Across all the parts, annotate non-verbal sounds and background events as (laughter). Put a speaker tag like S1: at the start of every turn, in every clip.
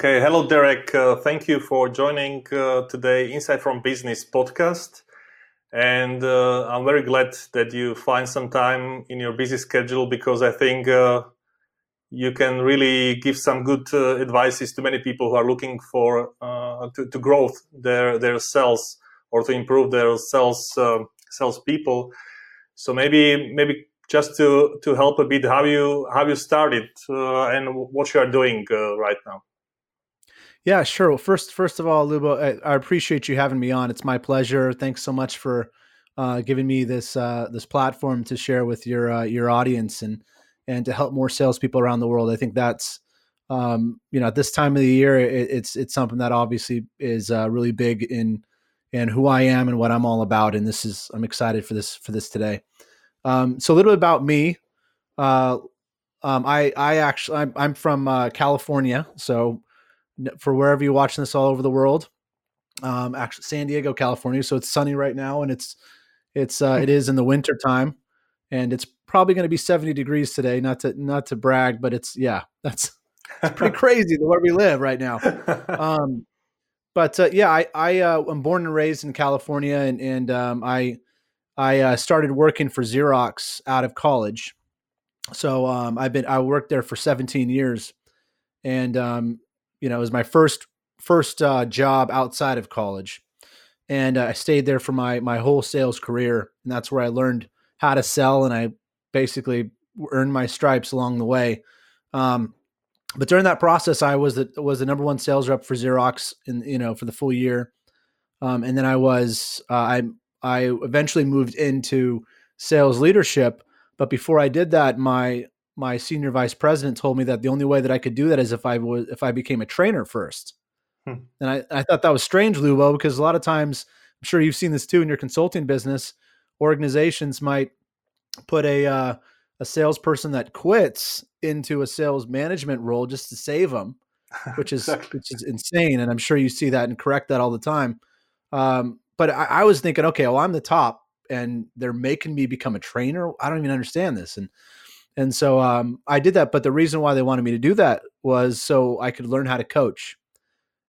S1: Okay, hello, Derek. Uh, thank you for joining uh, today Insight from Business podcast. And uh, I'm very glad that you find some time in your busy schedule because I think uh, you can really give some good uh, advices to many people who are looking for uh, to, to growth their their sales or to improve their sales sales people. So maybe maybe just to to help a bit how you how you started and what you are doing right now.
S2: Yeah, sure. Well, first, first of all, Lubo, I, I, appreciate you having me on. It's my pleasure. Thanks so much for uh, giving me this uh, this platform to share with your uh, your audience and and to help more salespeople around the world. I think that's um, you know at this time of the year, it, it's it's something that obviously is uh, really big in in who I am and what I'm all about. And this is I'm excited for this for this today. Um, so a little bit about me. Uh, um, I I actually I'm, I'm from uh, California, so for wherever you're watching this all over the world. Um, actually, San Diego, California. So it's sunny right now, and it's it's uh, it is in the winter time, and it's probably going to be 70 degrees today. Not to not to brag, but it's yeah, (laughs) that's it's pretty (laughs) crazy the where we live right now. (laughs) Um, but uh, yeah, I I uh, am born and raised in California, and and um, I I uh, started working for Xerox out of college. So um, I've been I worked there for 17 years, and um, you know, it was my first first uh, job outside of college, and uh, I stayed there for my my whole sales career, and that's where I learned how to sell, and I basically earned my stripes along the way. Um, but during that process, I was the was the number one sales rep for Xerox, in you know, for the full year, um, and then I was uh, I I eventually moved into sales leadership. But before I did that, my my senior vice president told me that the only way that I could do that is if I was if I became a trainer first. Hmm. And I, I thought that was strange, Lubo, because a lot of times I'm sure you've seen this too in your consulting business. Organizations might put a uh, a salesperson that quits into a sales management role just to save them, (laughs) which is exactly. which is insane. And I'm sure you see that and correct that all the time. Um, but I, I was thinking, okay, well, I'm the top, and they're making me become a trainer. I don't even understand this. And and so um, I did that. But the reason why they wanted me to do that was so I could learn how to coach.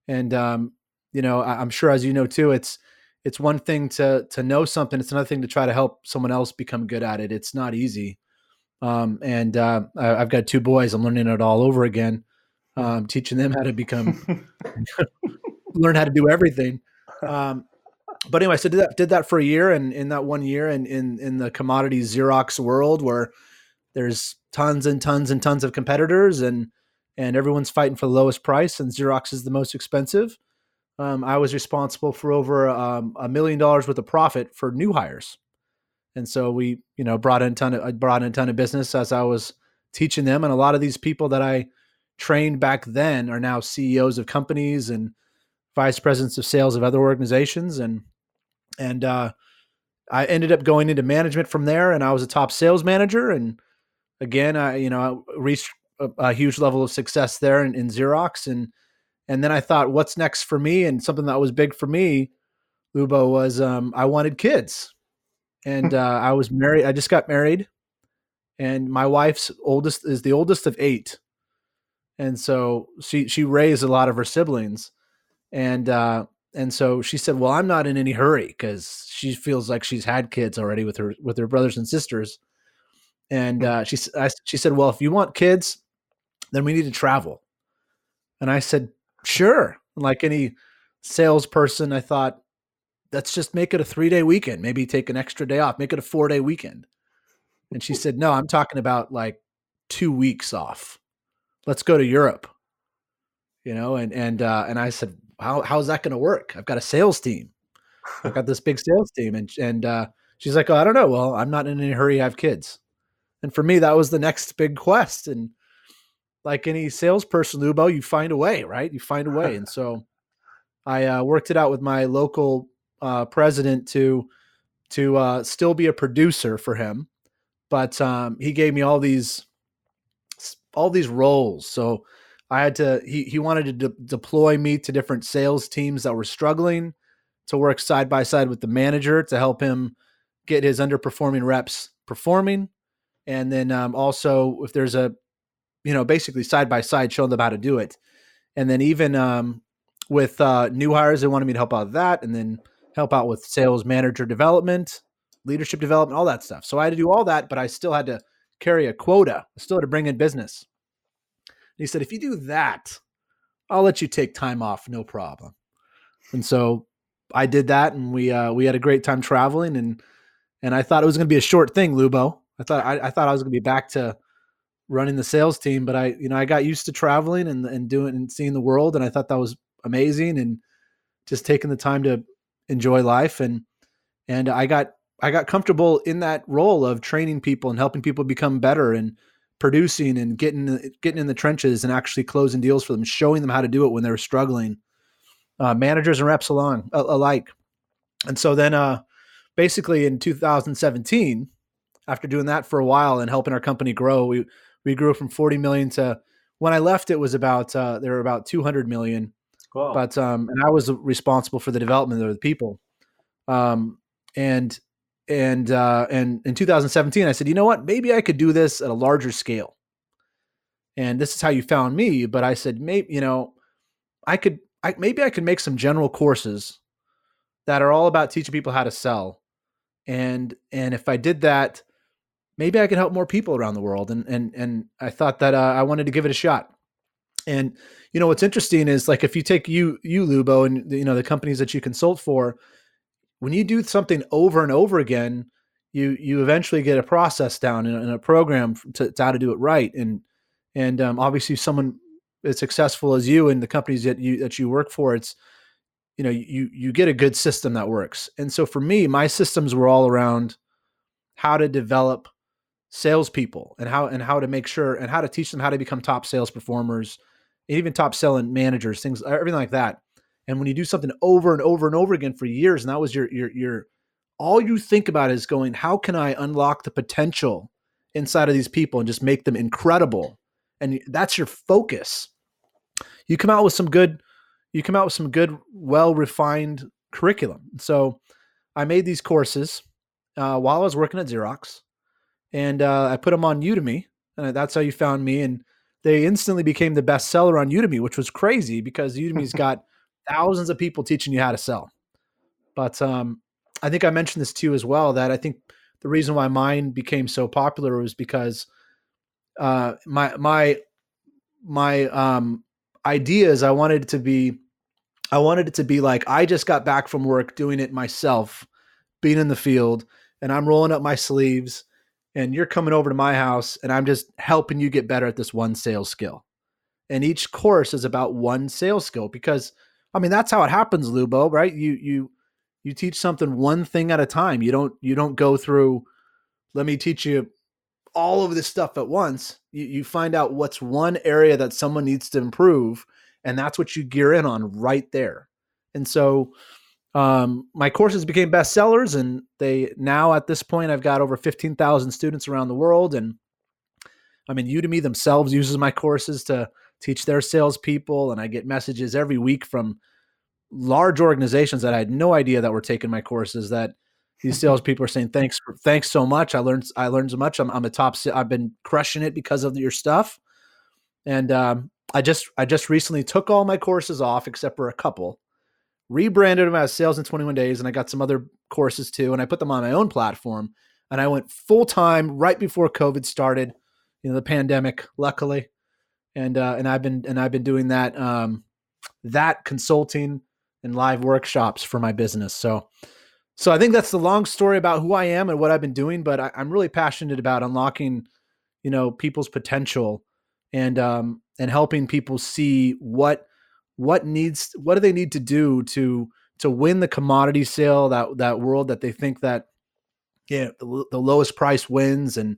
S2: And um, you know, I, am sure as you know too, it's it's one thing to to know something. It's another thing to try to help someone else become good at it. It's not easy. Um, and uh, I, have got two boys. I'm learning it all over again. Um, teaching them how to become (laughs) learn how to do everything. Um, but anyway, so did that did that for a year, and in that one year, and in in the commodity Xerox world, where there's tons and tons and tons of competitors and and everyone's fighting for the lowest price and Xerox is the most expensive. Um, I was responsible for over um, a million dollars worth of profit for new hires, and so we, you know, brought in a ton of I brought in ton of business as I was teaching them, and a lot of these people that I trained back then are now CEOs of companies and vice presidents of sales of other organizations, and and uh, I ended up going into management from there, and I was a top sales manager and again, I you know I reached a, a huge level of success there in, in, Xerox, and and then I thought, what's next for me? And something that was big for me, Lubo, was um, I wanted kids, and uh, I was married. I just got married, and my wife's oldest is the oldest of eight, and so she she raised a lot of her siblings, and uh, and so she said, well, I'm not in any hurry because she feels like she's had kids already with her with her brothers and sisters and uh, she I, she said, "Well, if you want kids, then we need to travel." And I said, "Sure." Like any salesperson, I thought, let's just make it a three day weekend. Maybe take an extra day off. Make it a four day weekend. And she said, "No, I'm talking about like two weeks off. Let's go to Europe." You know, and and uh, and I said, "How how's that going to work? I've got a sales team. I've got this big sales team." And and uh, she's like, "Oh, I don't know. Well, I'm not in any hurry. I have kids." And for me, that was the next big quest. And like any salesperson, Lubo, you find a way, right? You find a way. and (laughs) so I uh, worked it out with my local uh, president to to uh, still be a producer for him, but um, he gave me all these all these roles. So I had to. He he wanted to de- deploy me to different sales teams that were struggling to work side by side with the manager to help him get his underperforming reps performing and then um, also if there's a you know basically side by side showing them how to do it and then even um, with uh, new hires, they wanted me to help out with that, and then help out with sales manager development, leadership development, all that stuff. So I had to do all that, but I still had to carry a quota. I still had to bring in business. And he said, if you do that, I'll let you take time off, no problem. And so I did that, and we uh, we had a great time traveling, and and I thought it was going to be a short thing, Lubo. I thought I, I thought I was going to be back to running the sales team, but I you know I got used to traveling and and doing and seeing the world, and I thought that was amazing, and just taking the time to enjoy life, and and I got I got comfortable in that role of training people and helping people become better and producing and getting getting in the trenches and actually closing deals for them, showing them how to do it when they're struggling. Uh, managers and reps along alike, and so then uh, basically in 2017, after doing that for a while and helping our company grow, we we grew from 40 million to when I left, it was about uh, there were about 200 million. Wow. But um, and I was responsible for the development of the people. Um, and and uh, and in 2017, I said, you know what? Maybe I could do this at a larger scale. And this is how you found me. But I said, maybe you know, I could, I maybe I could make some general courses that are all about teaching people how to sell. And and if I did that, maybe I could help more people around the world. And and and I thought that uh, I wanted to give it a shot. And you know what's interesting is like if you take you you Lubo and you know the companies that you consult for, when you do something over and over again, you you eventually get a process down and a, a program to, to, how to do it right. And and um, obviously someone as successful as you and the companies that you that you work for, it's you know you you get a good system that works. And so for me, my systems were all around how to develop salespeople and how and how to make sure and how to teach them how to become top sales performers, even top selling managers, things everything like that. And when you do something over and over and over again for years, and that was your your your all you think about is going, how can I unlock the potential inside of these people and just make them incredible? And that's your focus. You come out with some good, you come out with some good, well refined curriculum. So I made these courses uh, while I was working at Xerox and uh, I put them on Udemy, and that's how you found me. And they instantly became the best seller on Udemy, which was crazy because Udemy's (laughs) got thousands of people teaching you how to sell. But um, I think I mentioned this to you as well that I think the reason why mine became so popular was because uh, my my my um, ideas I wanted it to be I wanted it to be like I just got back from work doing it myself, being in the field, and I'm rolling up my sleeves and you're coming over to my house and I'm just helping you get better at this one sales skill. And each course is about one sales skill because I mean that's how it happens, Lubo, right? You you you teach something one thing at a time. You don't you don't go through let me teach you all of this stuff at once. You you find out what's one area that someone needs to improve and that's what you gear in on right there. And so um, my courses became bestsellers, and they now at this point I've got over fifteen thousand students around the world, and I mean Udemy themselves uses my courses to teach their salespeople, and I get messages every week from large organizations that I had no idea that were taking my courses that these (laughs) salespeople are saying thanks thanks so much. I learned I learned so much. I'm, I'm a top. I've been crushing it because of your stuff, and um, I just I just recently took all my courses off except for a couple rebranded them as Sales in 21 Days, and I got some other courses too, and I put them on my own platform. And I went full time right before COVID started, you know, the pandemic, luckily, and uh, and I've been and I've been doing that um, that consulting and live workshops for my business. So, so I think that's the long story about who I am and what I've been doing. But I, am really passionate about unlocking, you know, people's potential and um, and helping people see what what needs what do they need to do to to win the commodity sale that that world that they think that yeah the, the lowest price wins? And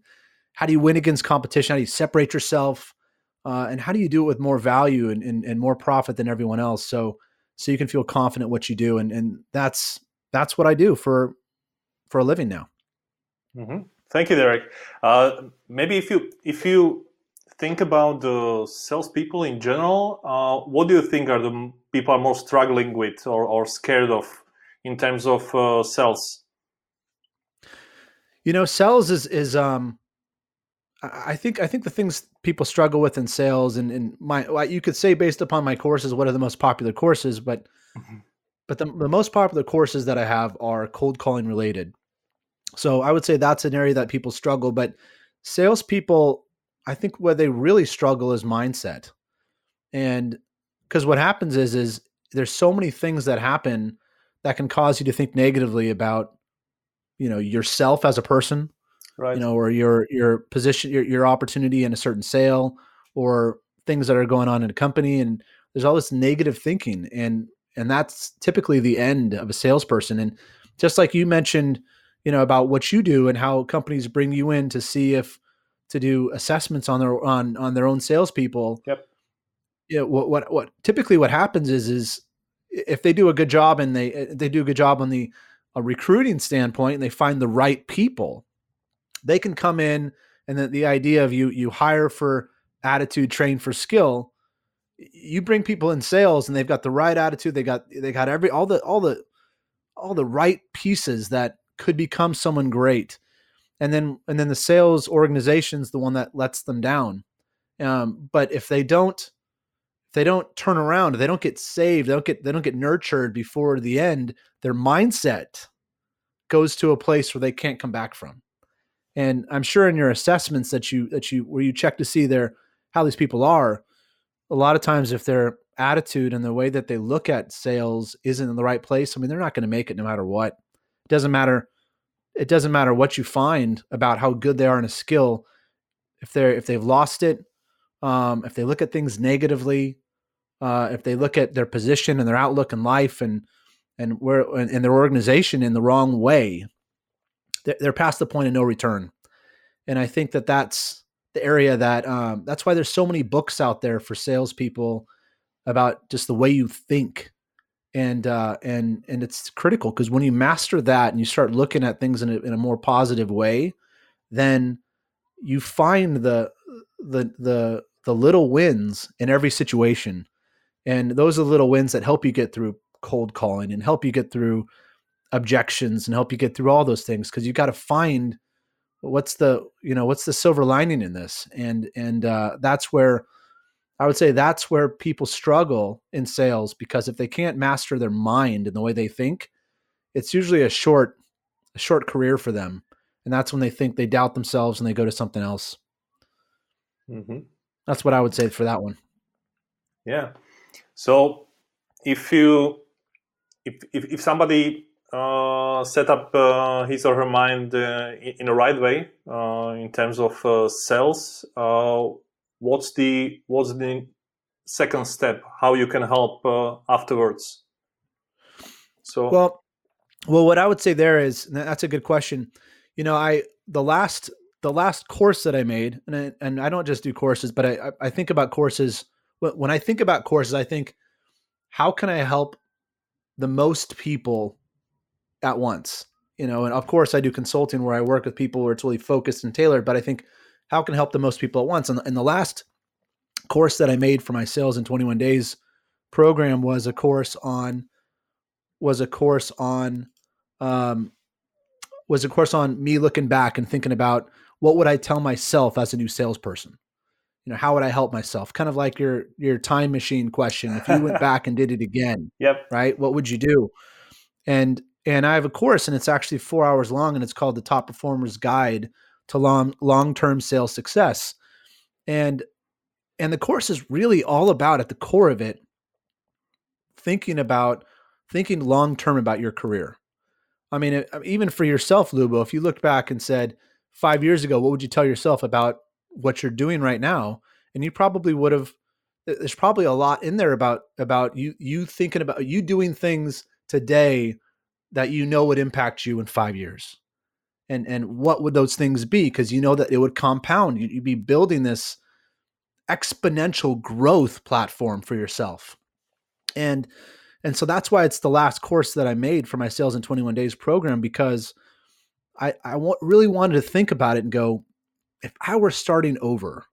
S2: how do you win against competition? How do you separate yourself? Uh, and how do you do it with more value and, and, and more profit than everyone else? So so you can feel confident what you do. And and that's that's what i do for for a living now.
S1: Mm-hmm. thank you derek. Uh, maybe if you if you think about the salespeople in general, uh, what do you think are the people are most struggling with or, or scared of in terms of uh, sales?
S2: You know, sales is is um, I think I think the things people struggle with in sales and, and my you could say based upon my courses, what are the most popular courses, but mm-hmm. but the, the most popular courses that I have are cold calling related. So I would say that's an area that people struggle, but salespeople, I think where they really struggle is mindset. And because what happens is is there's so many things that happen that can cause you to think negatively about you know yourself as a person right you know or your your position your, your opportunity in a certain sale or things that are going on in a company and there's all this negative thinking and and that's typically the end of a salesperson and just like you mentioned you know about what you do and how companies bring you in to see if to do assessments on their on on their own salespeople.
S1: Yep.
S2: Yeah you know, what what what typically what happens is is if they do a good job and they uh, they do a good job on the a recruiting standpoint and they find the right people they can come in and then the idea of you you hire for attitude train for skill you bring people in sales and they've got the right attitude they got they got every all the all the all the right pieces that could become someone great and then and then the sales organization's the one that lets them down um, but if they don't if they don't turn around they don't get saved they don't get they don't get nurtured before the end their mindset goes to a place where they can't come back from and I'm sure in your assessments that you that you where you check to see their how these people are, a lot of times if their attitude and the way that they look at sales isn't in the right place, I mean they're not going to make it no matter what. It doesn't matter it doesn't matter what you find about how good they are in a skill if they're if they've lost it um, if they look at things negatively uh, if they look at their position and their outlook in life and and where and their organization in the wrong way they're past the point of no return. And I think that that's the area that um, that's why there's so many books out there for salespeople about just the way you think, and uh, and and it's critical because when you master that and you start looking at things in a, in a more positive way, then you find the the the the little wins in every situation, and those are the little wins that help you get through cold calling and help you get through objections and help you get through all those things because you got to find what's the you know what's the silver lining in this? And and uh, that's where i would say that's where people struggle in sales because if they can't master their mind and the way they think it's usually a short a short career for them and that's when they think they doubt themselves and they go to something else mm-hmm. that's what i would say for that one
S1: yeah so if you if, if, if somebody uh, set up uh, his or her mind uh, in the right way uh, in terms of uh, sales. What's the what's the second step? How you can help uh, afterwards?
S2: So well, well, what I would say there is that's a good question. You know, I the last the last course that I made, and I, and I don't just do courses, but I I think about courses. When I think about courses, I think, how can I help the most people at once you know and of course i do consulting where i work with people where it's really focused and tailored but i think how can I help the most people at once? And, and the last course that i made for my sales in 21 days program was a course on was a course on um, was a course on me looking back and thinking about what would i tell myself as a new salesperson? You know how would i help myself? Kind of like your your time machine question. If you went (laughs) back and did it again
S1: yep.
S2: right what would you do? And and I have a course, and it's actually four hours long, and it's called the Top Performers Guide to Long Long Term Sales Success. And and the course is really all about at the core of it thinking about thinking long term about your career. I mean, uh, even for yourself, Lubo, if you looked back and said five years ago, what would you tell yourself about what you're doing right now? And you probably would have. Uh, there's probably a lot in there about about you you thinking about you doing things today that you know would impact you in five years and and what would those things be? Because you know that it would compound. You'd be building this exponential growth platform for yourself. And and so that's why it's the last course that i made for my sales in 21 days program because i i really wanted to think about it and go if i were starting over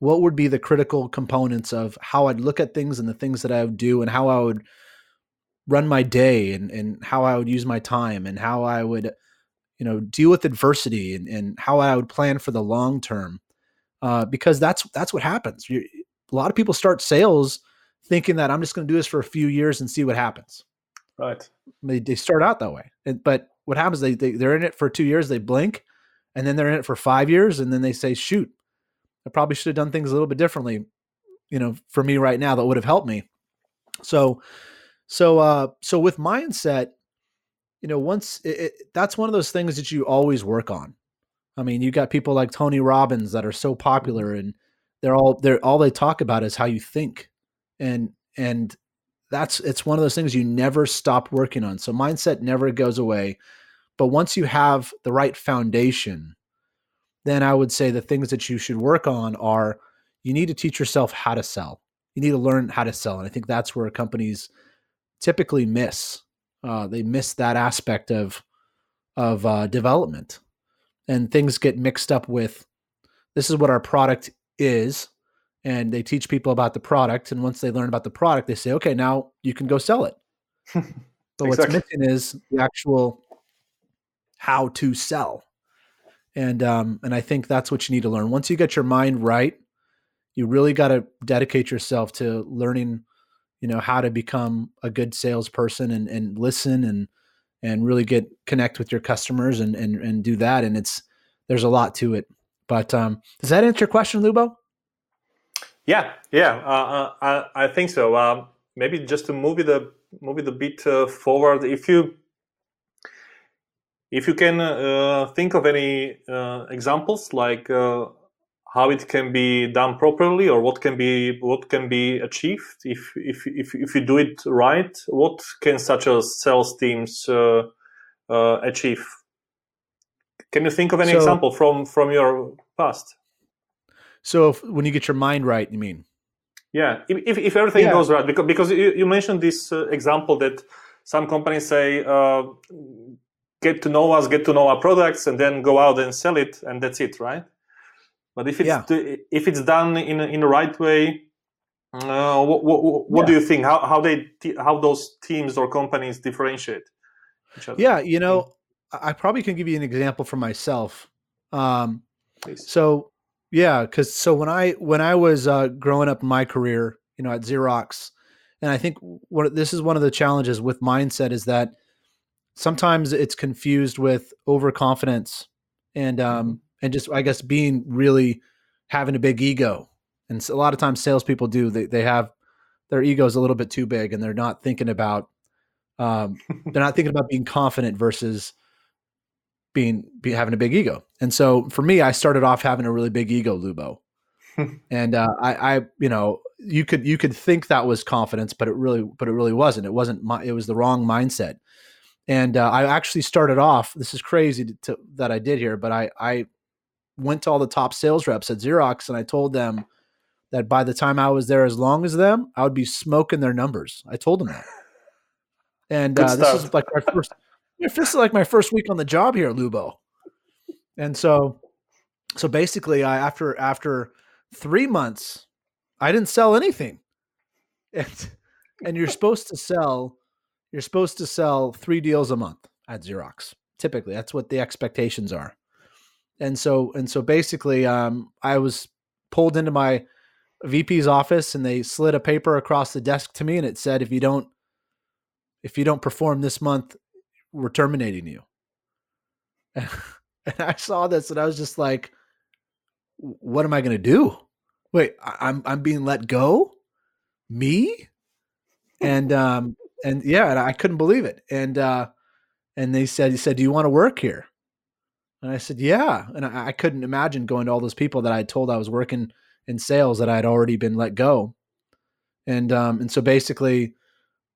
S2: what would be the critical components of how i'd look at things and the things that i would do and how i would run my day and, and how I would use my time and how I would, you know, deal with adversity and, and how I would plan for the long term. uh, because that's that's what happens. You, a lot of people start sales thinking that I'm just going to do this for a few years and see what happens.
S1: Right.
S2: They, they start out that way, and, but what happens? They, they they're in it for two years, they blink, and then they're in it for five years, and then they say, "Shoot, I probably should have done things a little bit differently." You know, for me right now, that would have helped me. So, so uh, so with mindset, you know, once it, it, that's one of those things that you always work on. I mean, you got people like Tony Robbins that are so mm-hmm. popular, and they're all they're all they talk about is how you think, and and that's it's one of those things you never stop working on. So mindset never goes away. But once you have the right foundation, then I would say the things that you should work on are you need to teach yourself how to sell. You need to learn how to sell. And I think that's where companies typically miss. Uh, they miss that aspect of of uh, development, and things get mixed up with this is what our product is, and they teach people about the product. And once they learn about the product, they say, okay, now you can go sell it. (laughs) but exactly. what's missing is the actual how to sell. And um, and I think that's what you need to learn. Once you get your mind right, you really got to dedicate yourself to learning, you know, how to become a good salesperson and and listen and and really get connect with your customers and and and do that. And it's there's a lot to it. But um, does that answer your question, Lubo?
S1: Yeah, yeah, uh, uh, I, I think so. Um, maybe just to move it a move it a bit uh, forward, if you if you can uh, think of any uh, examples like uh, how it can be done properly or what can be what can be achieved if if if, if you do it right what can such a sales teams uh, uh, achieve can you think of any so, example from from your past
S2: so if, when you get your mind right you mean
S1: yeah if, if everything yeah. goes right because because you, you mentioned this uh, example that some companies say get to know us, get to know our products, and then go out and sell it, and that's it, right? But if it's yeah. if it's done in in the right way, uh, what, what, what yeah. do you think? How how they how those teams or companies differentiate
S2: each other? Yeah, you know, I probably can give you an example for myself. Um, so yeah, because so when I when I was uh, growing up in my career, you know, at Xerox, and I think what this is one of the challenges with mindset is that sometimes it's confused with overconfidence and um mm-hmm. And just I guess being really having a big ego. And so a lot of times salespeople do they they have their ego's a little bit too big and they're not thinking about um (laughs) they're not thinking about being confident versus being be, having a big ego. And so for me, I started off having a really big ego, Lubo. (laughs) and uh, I, I, you know, you could you could think that was confidence, but it really, but it really wasn't. It wasn't. My, it was the wrong mindset. And uh, I actually started off. This is crazy to, to, that I did here, but I I went to all the top sales reps at Xerox and I told them that by the time I was there, as long as them, I would be smoking their numbers. I told them that. And uh, this is like my first. this is like my first week on the job here, Lubo. And so, so basically, I after after three months, I didn't sell anything. And and you're supposed to sell you're supposed to sell three deals a month at Xerox. Typically, that's what the expectations are. And so, and so basically, um, I was pulled into my VP's office and they slid a paper across the desk to me and it said, if you don't, if you don't perform this month, we're terminating you. (laughs) And, I saw this and I was just like, what am I going to do? Wait, I'm, I'm being let go? Me? And, (laughs) um, and yeah, and I couldn't believe it. And uh, and they said, he said, do you want to work here? And I said, yeah. And I, I couldn't imagine going to all those people that I had told I was working in sales that I had already been let go. And um, and so basically,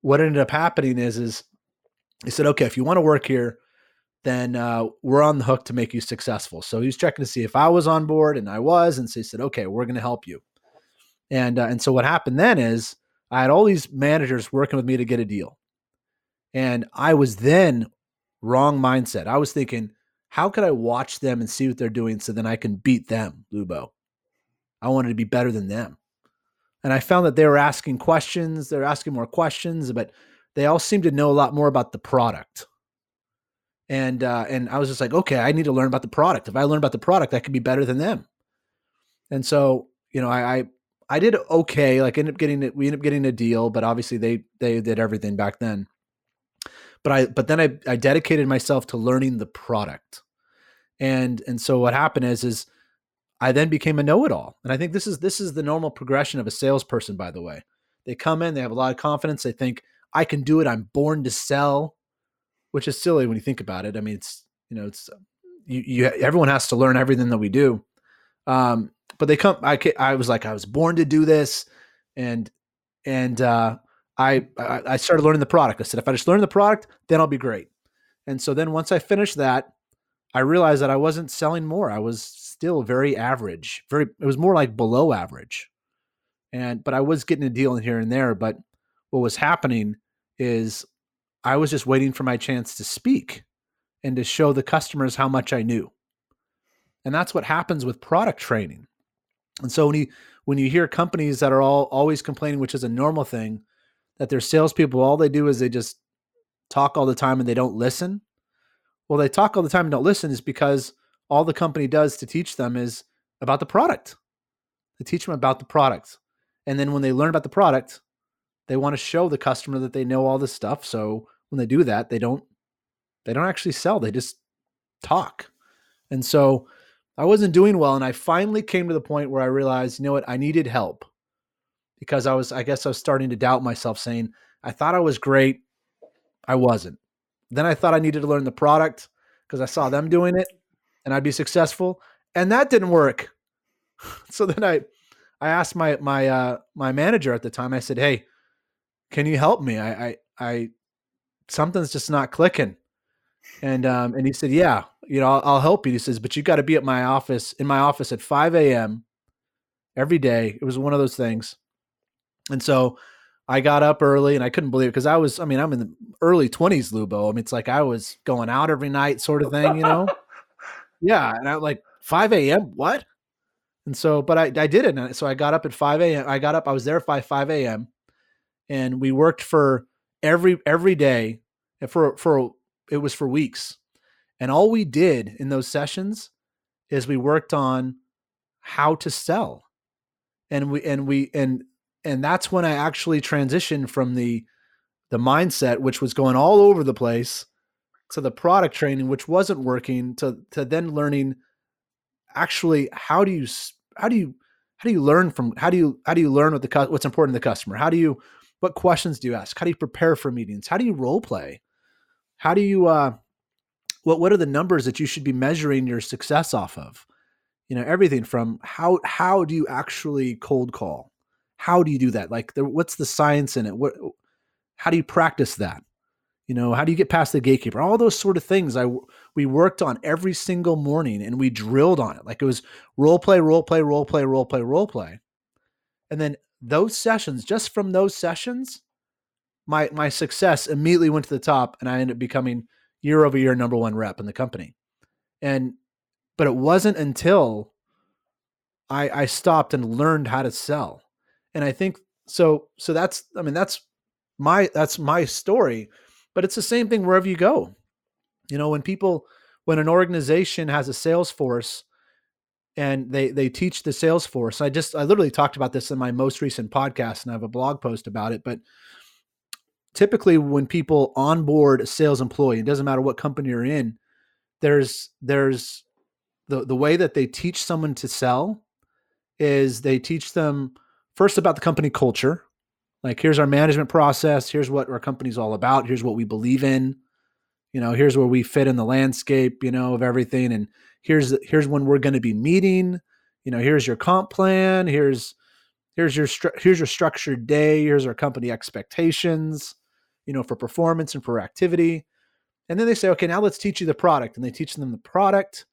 S2: what ended up happening is is he said, okay, if you want to work here, then uh, we're on the hook to make you successful. So he was checking to see if I was on board, and I was, and so he said, okay, we're going to help you. And uh, and so what happened then is I had all these managers working with me to get a deal. And I was then wrong mindset. I was thinking, how could I watch them and see what they're doing so then I can beat them, Lubo? I wanted to be better than them. And I found that they were asking questions, they're asking more questions, but they all seemed to know a lot more about the product. And uh, and I was just like, okay, I need to learn about the product. If I learn about the product, I could be better than them. And so, you know, I, I I did okay. Like ended up getting it. We ended up getting a deal, but obviously they they did everything back then. But I but then I I dedicated myself to learning the product, and and so what happened is is I then became a know-it-all. And I think this is this is the normal progression of a salesperson. By the way, they come in, they have a lot of confidence. They think I can do it. I'm born to sell, which is silly when you think about it. I mean, it's you know, it's you, you everyone has to learn everything that we do. Um, but they come. I I was like I was born to do this, and and uh, I I started learning the product. I said if I just learn the product, then I'll be great. And so then once I finished that, I realized that I wasn't selling more. I was still very average. Very it was more like below average. And but I was getting a deal in here and there. But what was happening is I was just waiting for my chance to speak and to show the customers how much I knew. And that's what happens with product training. And so when you when you hear companies that are all always complaining, which is a normal thing, that their salespeople all they do is they just talk all the time and they don't listen. Well, they talk all the time and don't listen is because all the company does to teach them is about the product. They teach them about the product. And then when they learn about the product, they want to show the customer that they know all this stuff. So when they do that, they don't they don't actually sell. They just talk. And so I wasn't doing well. And I finally came to the point where I realized, you know what, I needed help because I was, I guess I was starting to doubt myself, saying, I thought I was great. I wasn't. Then I thought I needed to learn the product because I saw them doing it and I'd be successful. And that didn't work. (laughs) so then I, I asked my, my, uh, my manager at the time, I said, Hey, can you help me? I, I, I, something's just not clicking. And, um, and he said, yeah, you know, I'll, I'll help you. He says, but you've got to be at my office in my office at 5 a.m. every day. It was one of those things. And so I got up early and I couldn't believe it because I was, I mean, I'm in the early 20s, Lubo. I mean, it's like I was going out every night, sort of thing, you know? (laughs) yeah. And I'm like 5 a.m. What? And so, but I, I did it. And so I got up at 5 a.m. I got up, I was there by 5 a.m. and we worked for every, every day eh, for, for, it was for weeks. And all we did in those sessions is we worked on how to sell. And we and we and and that's when I actually transitioned from the the mindset which was going all over the place to the product training which wasn't working to to then learning actually how do you how do you how do you learn from how do you how do you learn what the what's important to the customer? How do you what questions do you ask? How do you prepare for meetings? How do you role play? How do you uh what what are the numbers that you should be measuring your success off of? You know everything from how how do you actually cold call how do you do that? Like what's the science in it? What how do you practice that? You know how do you get past the gatekeeper? All those sort of things i we worked on every single morning and we drilled on it. Like it was role play role play role play role play role play. And then those sessions just from those sessions my my success immediately went to the top and i ended up becoming year over year number one rep in the company. And but it wasn't until I I stopped and learned how to sell. And I think so so that's I mean that's my that's my story, but it's the same thing wherever you go. You know, when people when an organization has a sales force and they they teach the sales force. I just I literally talked about this in my most recent podcast and I have a blog post about it, but typically when people onboard a sales employee, it doesn't matter what company you're in, there's there's the the way that they teach someone to sell is they teach them first about the company culture. Like here's our management process, here's what our company's all about, here's what we believe in. You know, here's where we fit in the landscape, you know, of everything and here's here's when we're going to be meeting. You know, here's your comp plan, here's here's your here's your structured day, here's our company expectations you know, for performance and for activity. And then they say, okay, now let's teach you the product. And they teach them the product.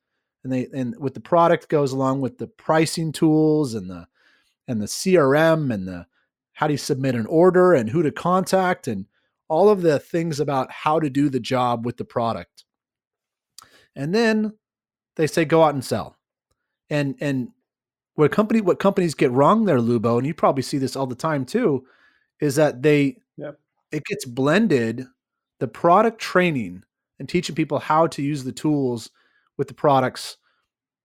S2: And they and with the product goes along with the pricing tools and the and the CRM and the how do you submit an order and who to contact and all of the things about how to do the job with the product. And then they say go out and sell. And and what company what companies get wrong there, Lubo, and you probably see this all the time too, is that they yep it gets blended the product training and teaching people how to use the tools with the products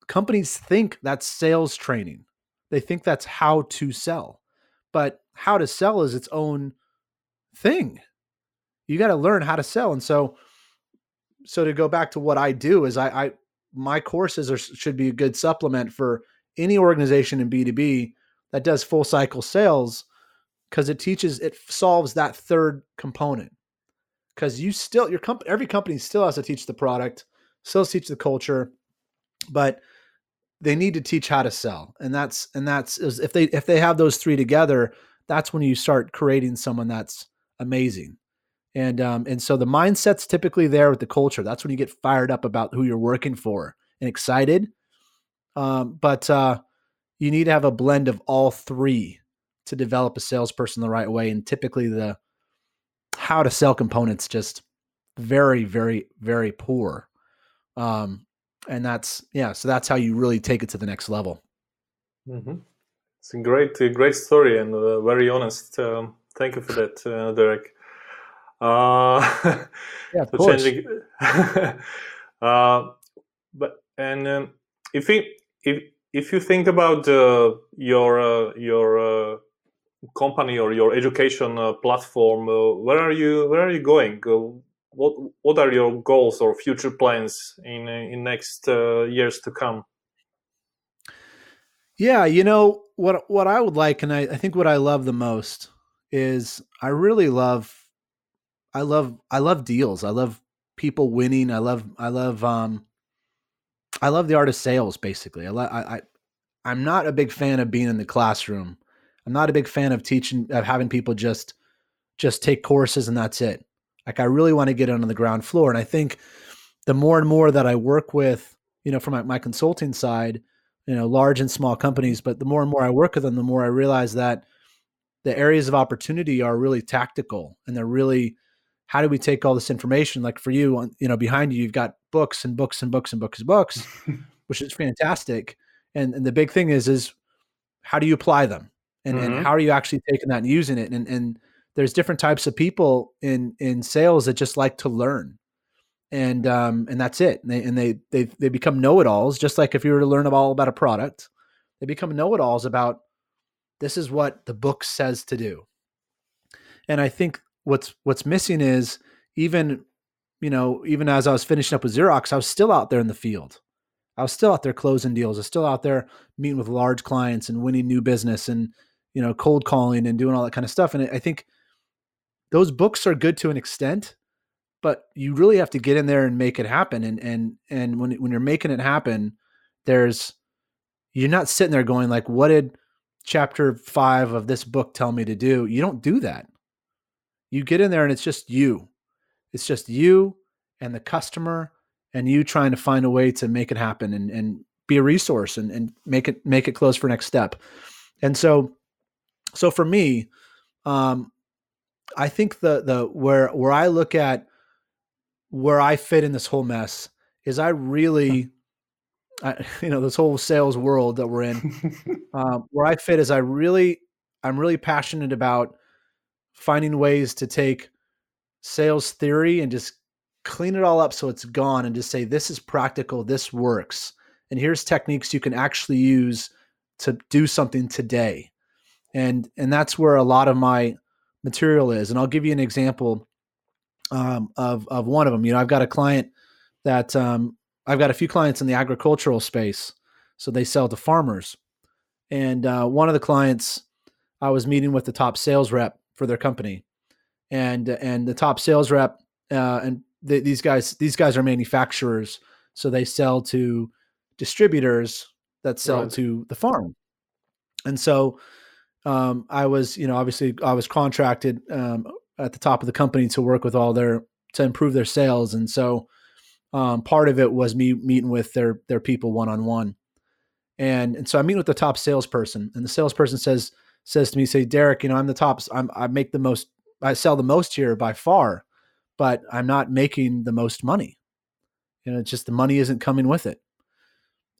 S2: companies think that's sales training they think that's how to sell. But how to sell is its own thing. You got to learn how to sell. And so so to go back to what I do is I, I my courses are should be a good supplement for any organization in B2B that does full cycle sales because it teaches it solves that third component because you still your company every company still has to teach the product still teach the culture but they need to teach how to sell and that's and that's if they if they have those three together that's when you start creating someone that's amazing. And um and so the mindset's typically there with the culture. That's when you get fired up about who you're working for and excited. Um but uh you need to have a blend of all three to develop a salesperson the right way and typically the how to sell components just very very very poor. Um and that's yeah so that's how you really take it to the next level
S1: mm-hmm. it's a great a great story and uh, very honest um, thank you for that uh, derek uh, (laughs)
S2: yeah, of course. (laughs)
S1: uh, but and um, if we if if you think about uh, your uh, your uh, company or your education uh, platform, uh, where are you where are you going? Uh, what what are your goals or future plans in in next years to come?
S2: Yeah, you know what what I would like, and I, I think what I love the most is I really love I love I love deals. I love people winning. I love I love um I love the art of sales. Basically, I, I, I I'm not a big fan of being in the classroom. I'm not a big fan of teaching of having people just just take courses and that's it. Like I really want to get on the ground floor, and I think the more and more that I work with, you know, from my, my consulting side, you know, large and small companies, but the more and more I work with them, the more I realize that the areas of opportunity are really tactical and they're really how do we take all this information? Like for you you know behind you you've got books and books and books and books and books (laughs) which is fantastic and, and the big thing is is how do you apply them? And, mm-hmm. and how are you actually taking that and using it? And and there's different types of people in in sales that just like to learn and um and that's it and they and they they, they become know-it-alls just like if you were to learn all about a product they become know-it-alls about this is what the book says to do and i think what's what's missing is even you know even as i was finishing up with xerox i was still out there in the field I was still out there closing deals. I was still out there meeting with large clients and winning new business and you know cold calling and doing all that kind of stuff. And I think those books are good to an extent, but you really have to get in there and make it happen. And and and when when you're making it happen, there's you're not sitting there going like, "What did chapter five of this book tell me to do?" You don't do that. You get in there and it's just you. It's just you and the customer and you trying to find a way to make it happen and, and be a resource and, and make it make it close for next step. And so so for me, um, I think the the where where I look at where I fit in this whole mess is I really I, (laughs) you know this whole sales world that we're in um, where I fit is I really I'm really passionate about finding ways to take sales theory and just clean it all up so it's gone and just say this is practical. This works. And here's techniques you can actually use to do something today. And and that's where a lot of my material is and i'll give you an example um, of of one of them you know i've got a client that um, i've got a few clients in the agricultural space so they sell to farmers and uh, one of the clients i was meeting with the top sales rep for their company and and the top sales rep uh, and these guys these guys are manufacturers, so they sell to distributors that sell right. to the farm. And so um, I was, you know, obviously I was contracted um, at the top of the company to work with all their to improve their sales, and so um, part of it was me meeting with their their people one on one, and and so I meet with the top salesperson, and the salesperson says says to me, say Derek, you know, I'm the top, I'm I make the most, I sell the most here by far, but I'm not making the most money. You know, it's just the money isn't coming with it.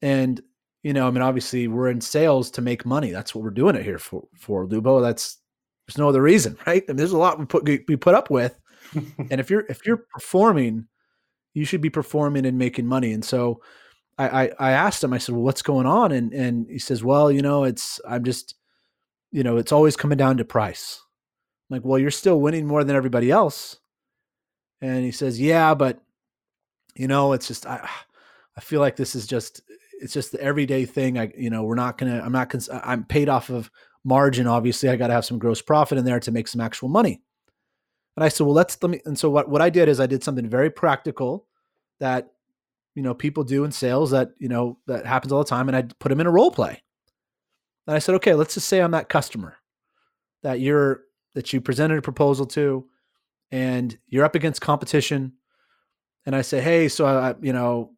S2: And, you know, I mean, obviously we're in sales to make money. That's what we're doing it here for, for Lubo. That's, there's no other reason, (laughs) right? I mean, there's a lot we put, we put up with. and if you're, if you're performing, you should be performing and making money. And so I, I, I asked him, I said, well, what's going on? And, and he says, well, you know, it's, I'm just, you know, it's always coming down to price. I'm like, well, you're still winning more than everybody else. And he says, yeah, but you know, it's just, I, I feel like this is just, it's just the everyday thing. I, you know, we're not to, I'm not, cons- I'm paid off of margin. Obviously I got to have some gross profit in there to make some actual money. And I said, well, let's, let me, and so what, what I did is I did something very practical that you know people do in sales that you know that happens all the time and i put them in a role play and i said okay let's just say i'm that customer that you're that you presented a proposal to and you're up against competition and i say hey so i you know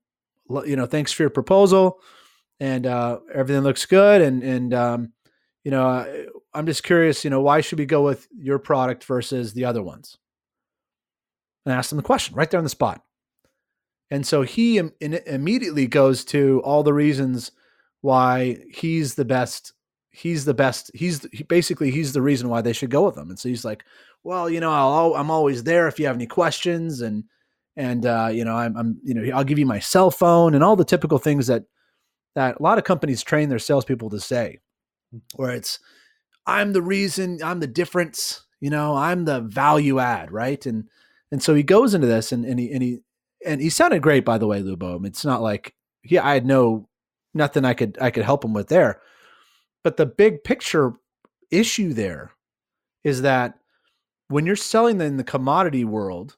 S2: you know thanks for your proposal and uh, everything looks good and and um, you know i'm just curious you know why should we go with your product versus the other ones and I asked them the question right there on the spot and so he Im- immediately goes to all the reasons why he's the best. He's the best. He's he, basically he's the reason why they should go with him. And so he's like, well, you know, I'll, I'm always there if you have any questions, and and uh, you know, I'm, I'm you know, I'll give you my cell phone and all the typical things that that a lot of companies train their salespeople to say, where it's, I'm the reason, I'm the difference, you know, I'm the value add, right? And and so he goes into this and and he and he and he sounded great by the way, Lubo. It's not like he I had no nothing I could I could help him with there. But the big picture issue there is that when you're selling in the commodity world,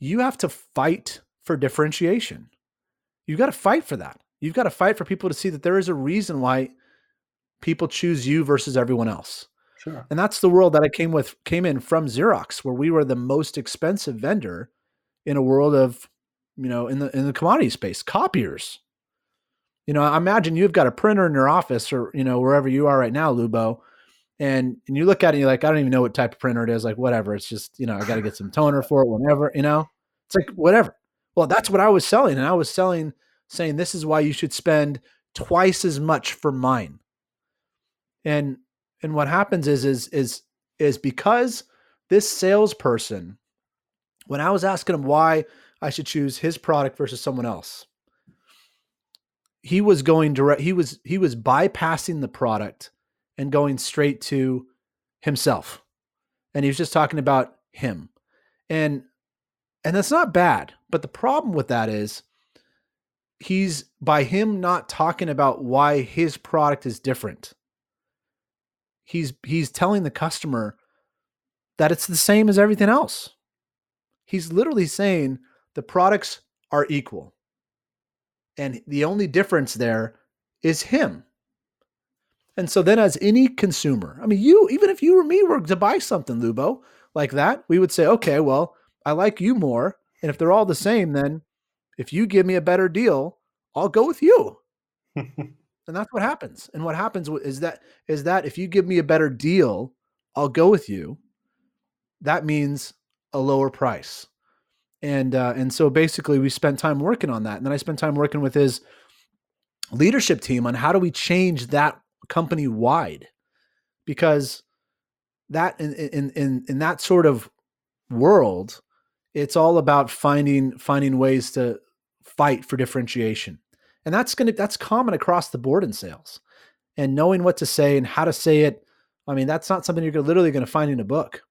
S2: you have to fight for differentiation. You've got to fight for that. You've got to fight for people to see that there is a reason why people choose you versus everyone else. Sure. And that's the world that I came with came in from Xerox, where we were the most expensive vendor in a world of you know in the in the commodity space copiers you know i imagine you've got a printer in your office or you know wherever you are right now lubo and and you look at it and you're like i don't even know what type of printer it is like whatever it's just you know i got to get some toner for it whenever you know it's like whatever well that's what i was selling and i was selling saying this is why you should spend twice as much for mine and and what happens is is is is because this salesperson when I was asking him why I should choose his product versus someone else, he was going direct. He was he was bypassing the product and going straight to himself, and he was just talking about him, and and that's not bad. But the problem with that is he's by him not talking about why his product is different. He's he's telling the customer that it's the same as everything else. He's literally saying the products are equal. And the only difference there is him. And so then, as any consumer, I mean, you, even if you or me were to buy something, Lubo, like that, we would say, okay, well, I like you more. And if they're all the same, then if you give me a better deal, I'll go with you. (laughs) and that's what happens. And what happens is that is that if you give me a better deal, I'll go with you. That means a lower price. And uh, and so basically we spent time working on that. And then I spent time working with his leadership team on how do we change that company wide? Because that in in in, in that sort of world, it's all about finding finding ways to fight for differentiation. And that's gonna that's common across the board in sales. And knowing what to say and how to say it, I mean, that's not something you're literally going to find in a book.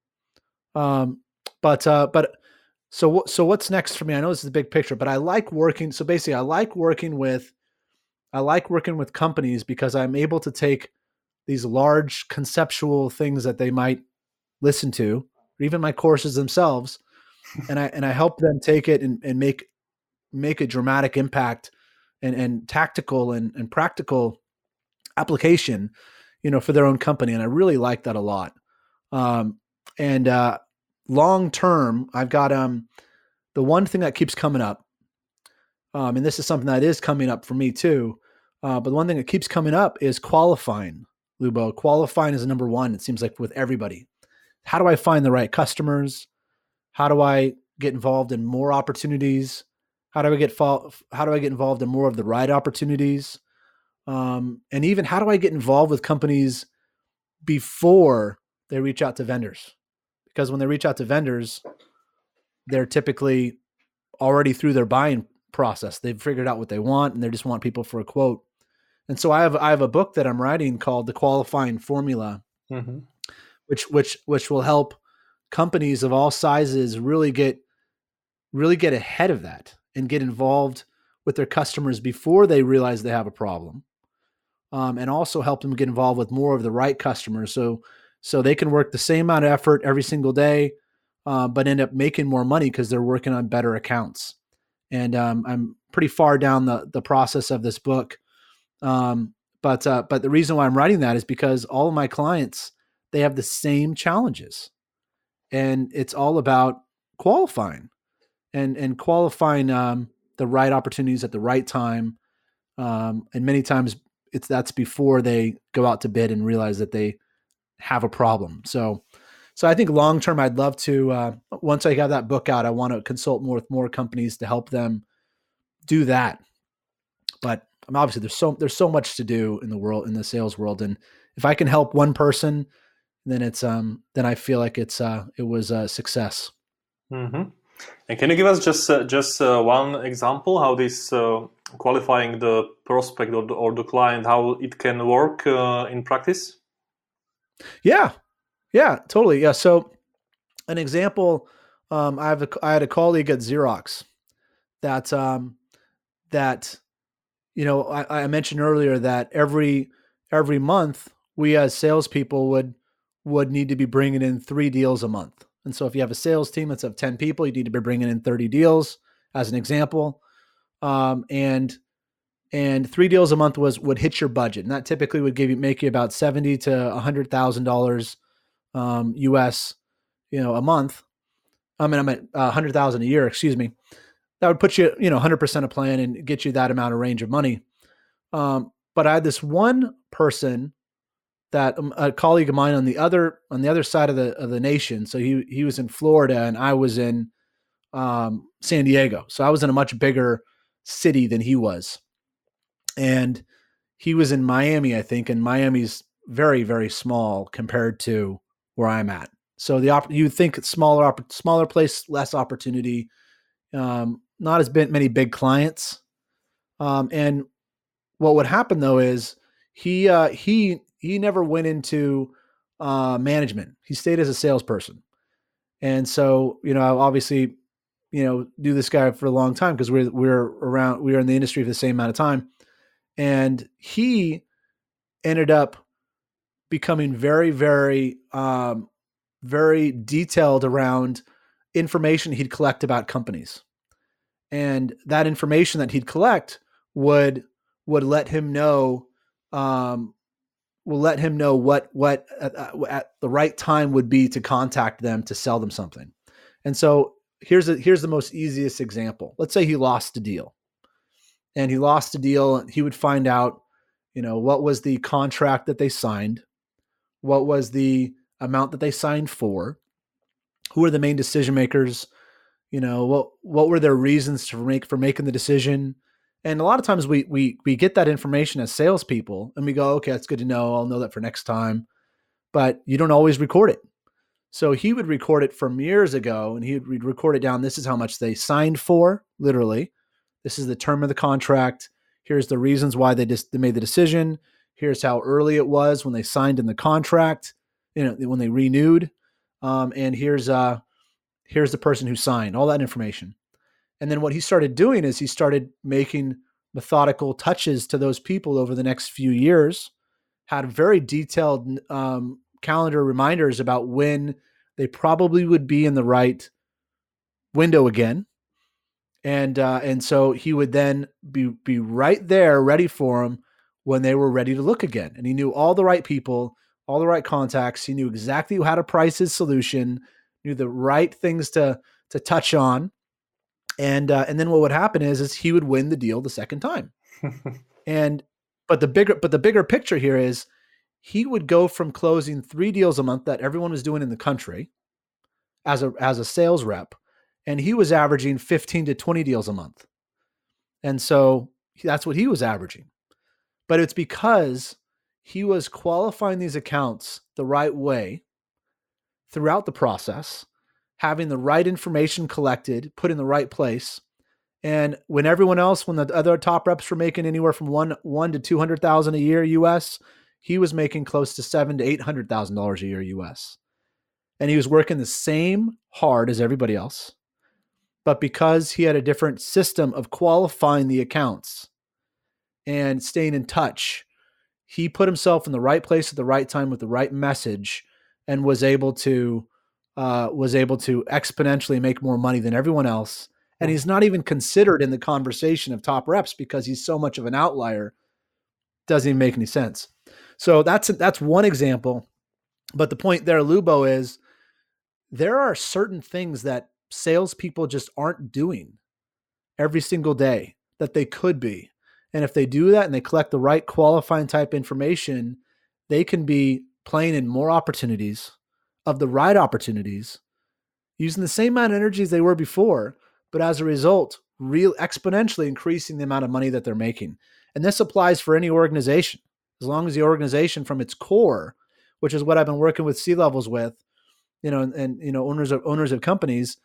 S2: Um, but uh, but so so what's next for me? I know this is the big picture, but I like working. So basically, I like working with I like working with companies because I'm able to take these large conceptual things that they might listen to, or even my courses themselves, and I and I help them take it and, and make make a dramatic impact and, and tactical and, and practical application, you know, for their own company. And I really like that a lot. Um, and uh, long term, I've got um the one thing that keeps coming up, um, and this is something that is coming up for me too. Uh, but the one thing that keeps coming up is qualifying, Lubo. Qualifying is number one. It seems like with everybody. How do I find the right customers? How do I get involved in more opportunities? How do I get fall, How do I get involved in more of the right opportunities? Um, and even how do I get involved with companies before they reach out to vendors? because when they reach out to vendors, they're typically already through their buying process. They've figured out what they want and they just want people for a quote. And so I have I have a book that I'm writing called The Qualifying Formula, mm-hmm. which which which will help companies of all sizes really get really get ahead of that and get involved with their customers before they realize they have a problem, um, and also help them get involved with more of the right customers. So so they can work the same amount of effort every single day, uh, but end up making more money because they're working on better accounts. And um, I'm pretty far down the the process of this book um, but uh, but the reason why I'm writing that is because all of my clients they have the same challenges, and it's all about qualifying and and qualifying um, the right opportunities at the right time. Um, and many times it's that's before they go out to bid and realize that they have a problem. So so I think long term, I'd love to uh, once I have that book out, I want to consult more with more companies to help them do that. But I mean, obviously there's so there's so much to do in the world in the sales world, and if I can help one person, then it's um then I feel like it's uh it was a success.
S1: Mm-hmm. And can you give us just uh, just uh, one example how this uh, qualifying the prospect or the, or the client how it can work uh, in practice?
S2: Yeah, yeah, totally. Yeah. So an example, um, I have a, I had a colleague at Xerox that um, that you know, I, I mentioned earlier that every every month we as salespeople would would need to be bringing in three deals a month. And so if you have a sales team that's of 10 people, you need to be bringing in 30 deals as an example. Um, and and three deals a month was would hit your budget. And that typically would give you make you about 70 to a hundred thousand dollars um, US, you know, a month. I mean, I'm at a hundred thousand a year, excuse me that would put you, you know, 100% a plan and get you that amount of range of money. Um, but I had this one person that um, a colleague of mine on the other on the other side of the of the nation. So he he was in Florida and I was in um, San Diego. So I was in a much bigger city than he was, and he was in Miami, I think, and Miami's very very small compared to where I'm at. So the op- you think smaller op- smaller place, less opportunity. Um, not as many big clients. Um, and what would happen though is he uh, he he never went into uh, management. He stayed as a salesperson, and so you know obviously you know do this guy for a long time because we're we're around we are in the industry for the same amount of time, and he ended up becoming very very um, very detailed around information he'd collect about companies and that information that he'd collect would would let him know um, will let him know what what at, at, the right time would be to contact them to sell them something. And so here's a, here's the most easiest example. Let's say he lost a deal, and he lost a deal. He would find out, you know, what was the contract that they signed, what was the amount that they signed for, who are the main decision makers you know what what were their reasons to make for making the decision? And a lot of times we we we get that information as salespeople and we go okay that's good to know. I'll know that for next time. But you don't always record it. So he would record it from years ago and he would record it down. This is how much they signed for literally. This is the term of the contract. Here's the reasons why they just they made the decision. Here's how early it was when they signed in the contract you know when they renewed. Um, and here's uh here's the person who signed, all that information. And then what he started doing is he started making methodical touches to those people over the next few years, had very detailed um, calendar reminders about when they probably would be in the right window again. And uh, and so he would then be be right there, ready for them when they were ready to look again. And he knew all the right people, all the right contacts. He knew exactly how to price his solution knew the right things to to touch on, and uh, and then what would happen is is he would win the deal the second time, (laughs) and but the bigger but the bigger picture here is he would go from closing three deals a month that everyone was doing in the country as a as a sales rep, and he was averaging fifteen to twenty deals a month, and so that's what he was averaging, but it's because he was qualifying these accounts the right way throughout the process, having the right information collected, put in the right place, And when everyone else, when the other top reps were making anywhere from one one to two hundred thousand a year US, he was making close to seven to eight hundred thousand dollars a year US. And he was working the same hard as everybody else. But because he had a different system of qualifying the accounts and staying in touch, he put himself in the right place at the right time with the right message and was able to uh, was able to exponentially make more money than everyone else and he's not even considered in the conversation of top reps because he's so much of an outlier. Doesn't even make any sense. So that's that's one example. But the point there, Lubo, is there are certain things that salespeople just aren't doing every single day that they could be. And if they do that and they collect the right qualifying type information, they can be playing in more opportunities of the right opportunities using the same amount of energy as they were before but as a result, real exponentially increasing the amount of money that they're making. And this applies for any organization, as long as the organization from its core, which is what I've been working with C levels with, you know, and, and you know, owners of owners of companies,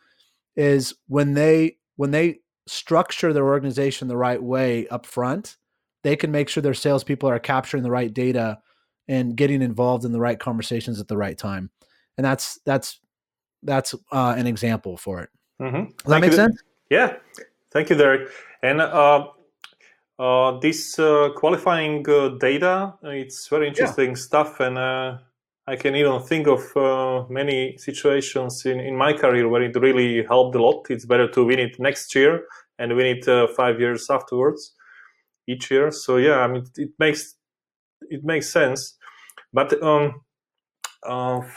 S2: is when they when they structure their organization the right way up front, they can make sure their salespeople are capturing the right data and getting involved in the right conversations at the right time. And that's that's that's uh, an example for it.
S1: Mm-hmm.
S2: Does that make sense?
S1: Yeah. Thank you, Derek. And uh, uh, this uh, qualifying uh, data, it's very interesting yeah. stuff. And uh, I can even think of uh, many situations in, in my career where it really helped a lot. It's better to win it next year and win it five years afterwards each year. So yeah, I mean, it makes it makes sense. But um,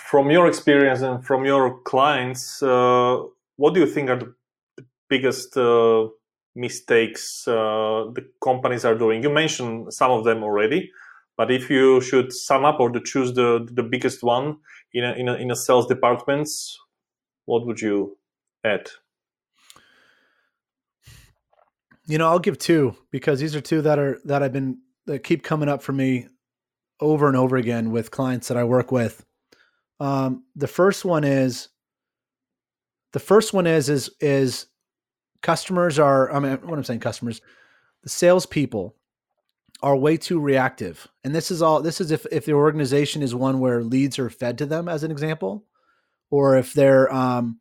S1: from your experience and from your clients, what do you think are the biggest uh, mistakes uh, the companies are doing? You mentioned some of them already, but if you should sum up or to choose the the biggest one in a, in a, in a sales departments, what would you add?
S2: You know, I'll give two because these are two that are that I've been that keep coming up for me over and over again with clients that I work with. Um, the first one is the first one is is is customers are. I mean, what I'm saying, customers, the salespeople are way too reactive. And this is all. This is if if the organization is one where leads are fed to them, as an example, or if they're um,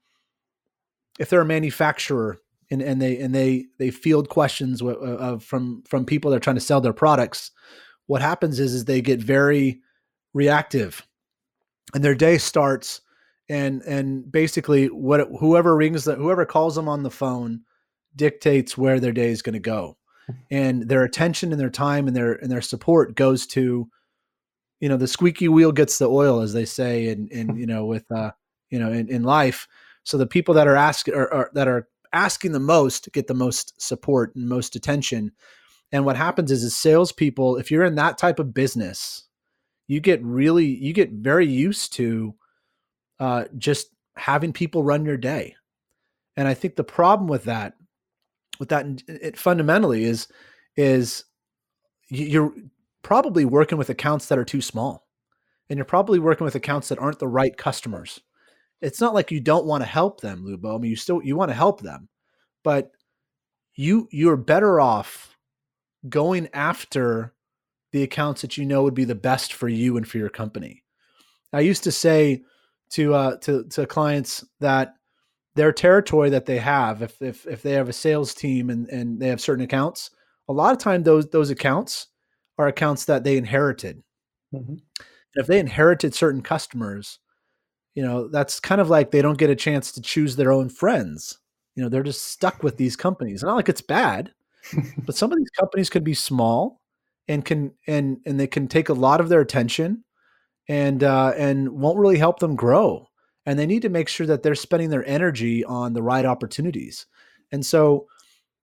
S2: if they're a manufacturer and, and they and they they field questions uh, from from people that are trying to sell their products. What happens is is they get very reactive, and their day starts and and basically what whoever rings that whoever calls them on the phone dictates where their day is going to go. (laughs) And their attention and their time and their and their support goes to you know the squeaky wheel gets the oil as they say and (laughs) and you know with uh you know in, in life. So the people that are asking or, that are asking the most get the most support and most attention and what happens is is salespeople if you're in that type of business you get really you get very used to uh, just having people run your day. And I think the problem with that, with that, it fundamentally is, is you're probably working with accounts that are too small, and you're probably working with accounts that aren't the right customers. It's not like you don't want to help them, Lubo. I mean, you still you want to help them, but you you're better off going after the accounts that you know would be the best for you and for your company. I used to say to uh, to to clients that their territory that they have, if if if they have a sales team and and they have certain accounts, a lot of time those those accounts are accounts that they inherited. Mm-hmm. if they inherited certain customers, you know that's kind of like they don't get a chance to choose their own friends. You know they're just stuck with these companies. Not like it's bad, but some of these companies can be small and can and and they can take a lot of their attention and uh, and won't really help them grow. And they need to make sure that they're spending their energy on the right opportunities. And so,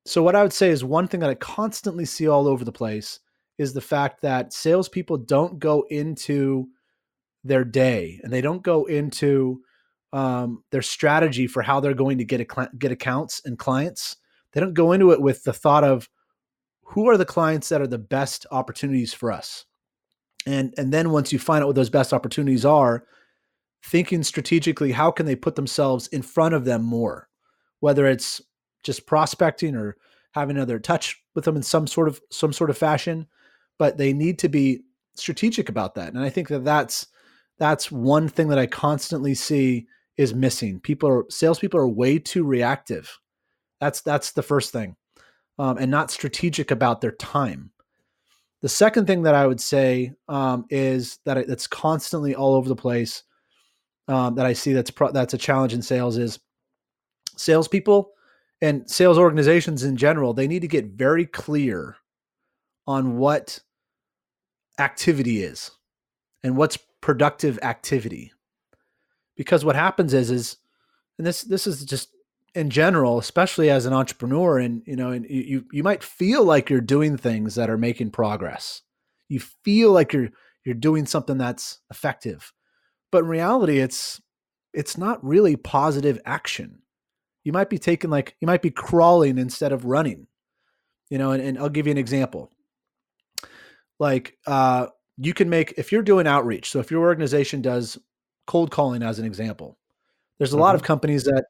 S2: so what I would say is one thing that I constantly see all over the place is the fact that salespeople don't go into their day and they don't go into um, their strategy for how they're going to get get accounts and clients. They don't go into it with the thought of who are the clients that are the best opportunities for us and and then once you find out what those best opportunities are thinking strategically how can they put themselves in front of them more whether it's just prospecting or having another touch with them in some sort of some sort of fashion, but they need to be strategic about that. And I think that that's that's one thing that I constantly see is missing. People are salespeople are way too reactive. That's that's the first thing, um, and not strategic about their time. The second thing that I would say um, is that it's constantly all over the place. Um, that I see that's pro- that's a challenge in sales is salespeople and sales organizations in general. They need to get very clear on what activity is and what's productive activity because what happens is is and this this is just in general especially as an entrepreneur and you know and you you might feel like you're doing things that are making progress you feel like you're you're doing something that's effective but in reality it's it's not really positive action you might be taking like you might be crawling instead of running you know and, and i'll give you an example like uh you can make if you're doing outreach so if your organization does cold calling as an example. There's a mm-hmm. lot of companies that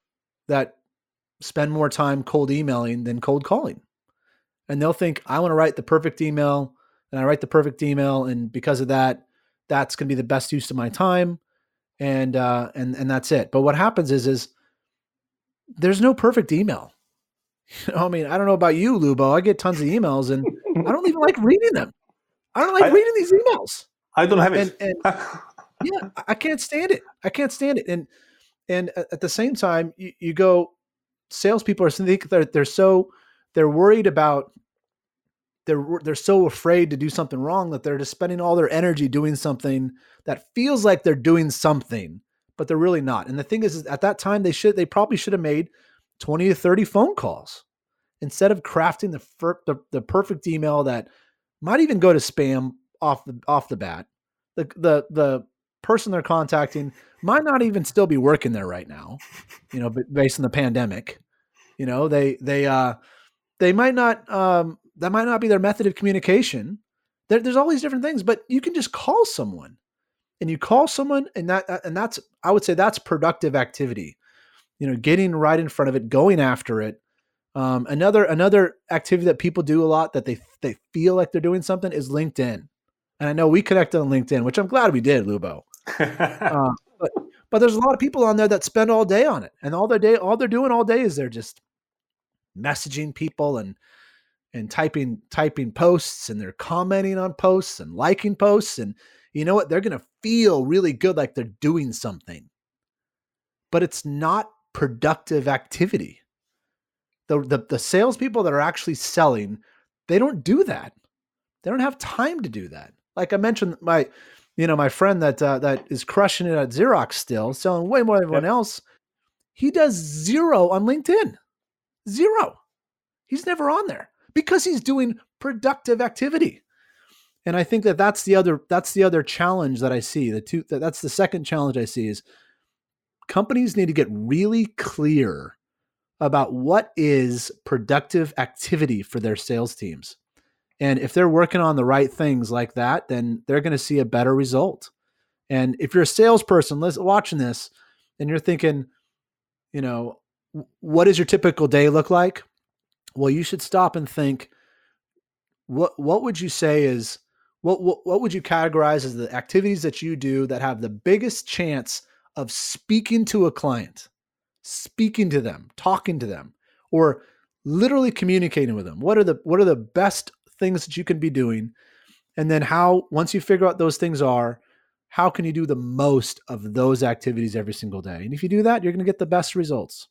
S2: that spend more time cold emailing than cold calling. And they'll think I want to write the perfect email and I write the perfect email and because of that that's going to be the best use of my time and uh and and that's it. But what happens is is there's no perfect email. (laughs) You know, I mean, I don't know about you, Lubo. I get tons of emails and I don't even like (laughs) reading them. I don't like I, reading these emails.
S1: I don't have it. And, and (laughs)
S2: yeah, I can't stand it. I can't stand it. And and at the same time, you, you go, salespeople are think they're they're so they're worried about they're they're so afraid to do something wrong that they're just spending all their energy doing something that feels like they're doing something, but they're really not. And the thing is, is at that time they should they probably should have made twenty to thirty phone calls instead of crafting the, fir- the the perfect email that might even go to spam off the off the bat. The the the person they're contacting might not even still be working there right now, you know, based on the pandemic. You know, they they uh they might not um that might not be their method of communication. There, there's all these different things, but you can just call someone, and you call someone, and that and that's I would say that's productive activity. You know, getting right in front of it, going after it. Um, another another activity that people do a lot that they they feel like they're doing something is LinkedIn. And I know we connected on LinkedIn, which I'm glad we did, Lubo. Uh, (laughs) but but there's a lot of people on there that spend all day on it, and all their day, all they're doing all day is they're just messaging people and and typing typing posts, and they're commenting on posts and liking posts, and you know what? They're going to feel really good, like they're doing something, but it's not productive activity. The the the salespeople that are actually selling, they don't do that. They don't have time to do that. Like I mentioned, my you know, my friend that uh, that is crushing it at Xerox still, selling way more than everyone yep. else. He does zero on LinkedIn. Zero. He's never on there because he's doing productive activity. And I think that that's the other that's the other challenge that I see. The two that, that's the second challenge I see is companies need to get really clear about what is productive activity for their sales teams. And if they're working on the right things like that, then they're going to see a better result. And if you're a salesperson listen, watching this and you're thinking, you know, what does your typical day look like? Well, you should stop and think, what what would you say is what, what what would you categorize as the activities that you do that have the biggest chance of speaking to a client, speaking to them, talking to them, or literally communicating with them? What are the what are the best things that you can be doing and then how once you figure out those things are how can you do the most of those activities every single day? And if you do that you're going to get the best results.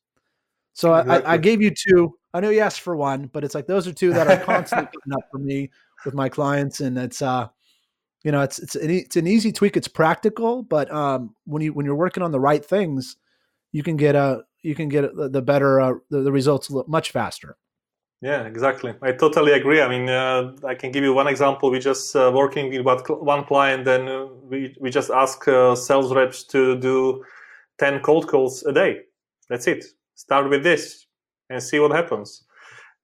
S2: So. I, I, gave you two. I know you asked for one but it's like those are two that are constantly (laughs) coming up for me with my clients and it's uh you know it's it's an, it's an easy tweak. It's practical but um when you when you're working on the right things you can get a you can get the, the better uh, the, the results much faster
S1: yeah, exactly. I totally agree. I mean, uh, I can give you one example. We just uh, working with one client, and uh, we we just ask uh, sales reps to do ten cold calls a day. That's it. Start with this and see what happens.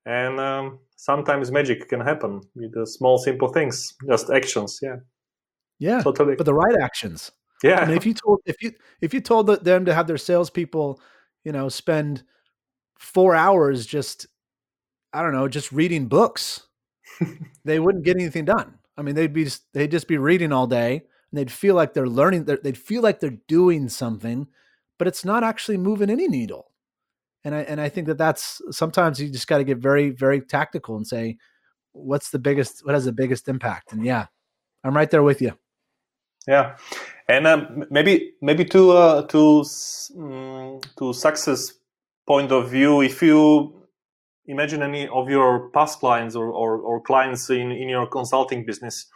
S1: And um, sometimes magic can happen with the small, simple things, just actions. Yeah.
S2: Yeah. Totally. But the right actions.
S1: Yeah.
S2: I mean, if you told if you if you told them to have their salespeople, you know, spend four hours just I don't know, just reading books. they wouldn't get anything done. I mean, they'd be they'd just be reading all day, and they'd feel like they're learning. They'd feel like they're doing something, but it's not actually moving any needle. And I and I think that that's sometimes you just got to get very very tactical and say, what's the biggest, what has the biggest impact? And yeah, I'm right there with you.
S1: Yeah, and um, maybe maybe to uh, to um, to success point of view, if you imagine any of your past clients or, or, or clients in, in your consulting business,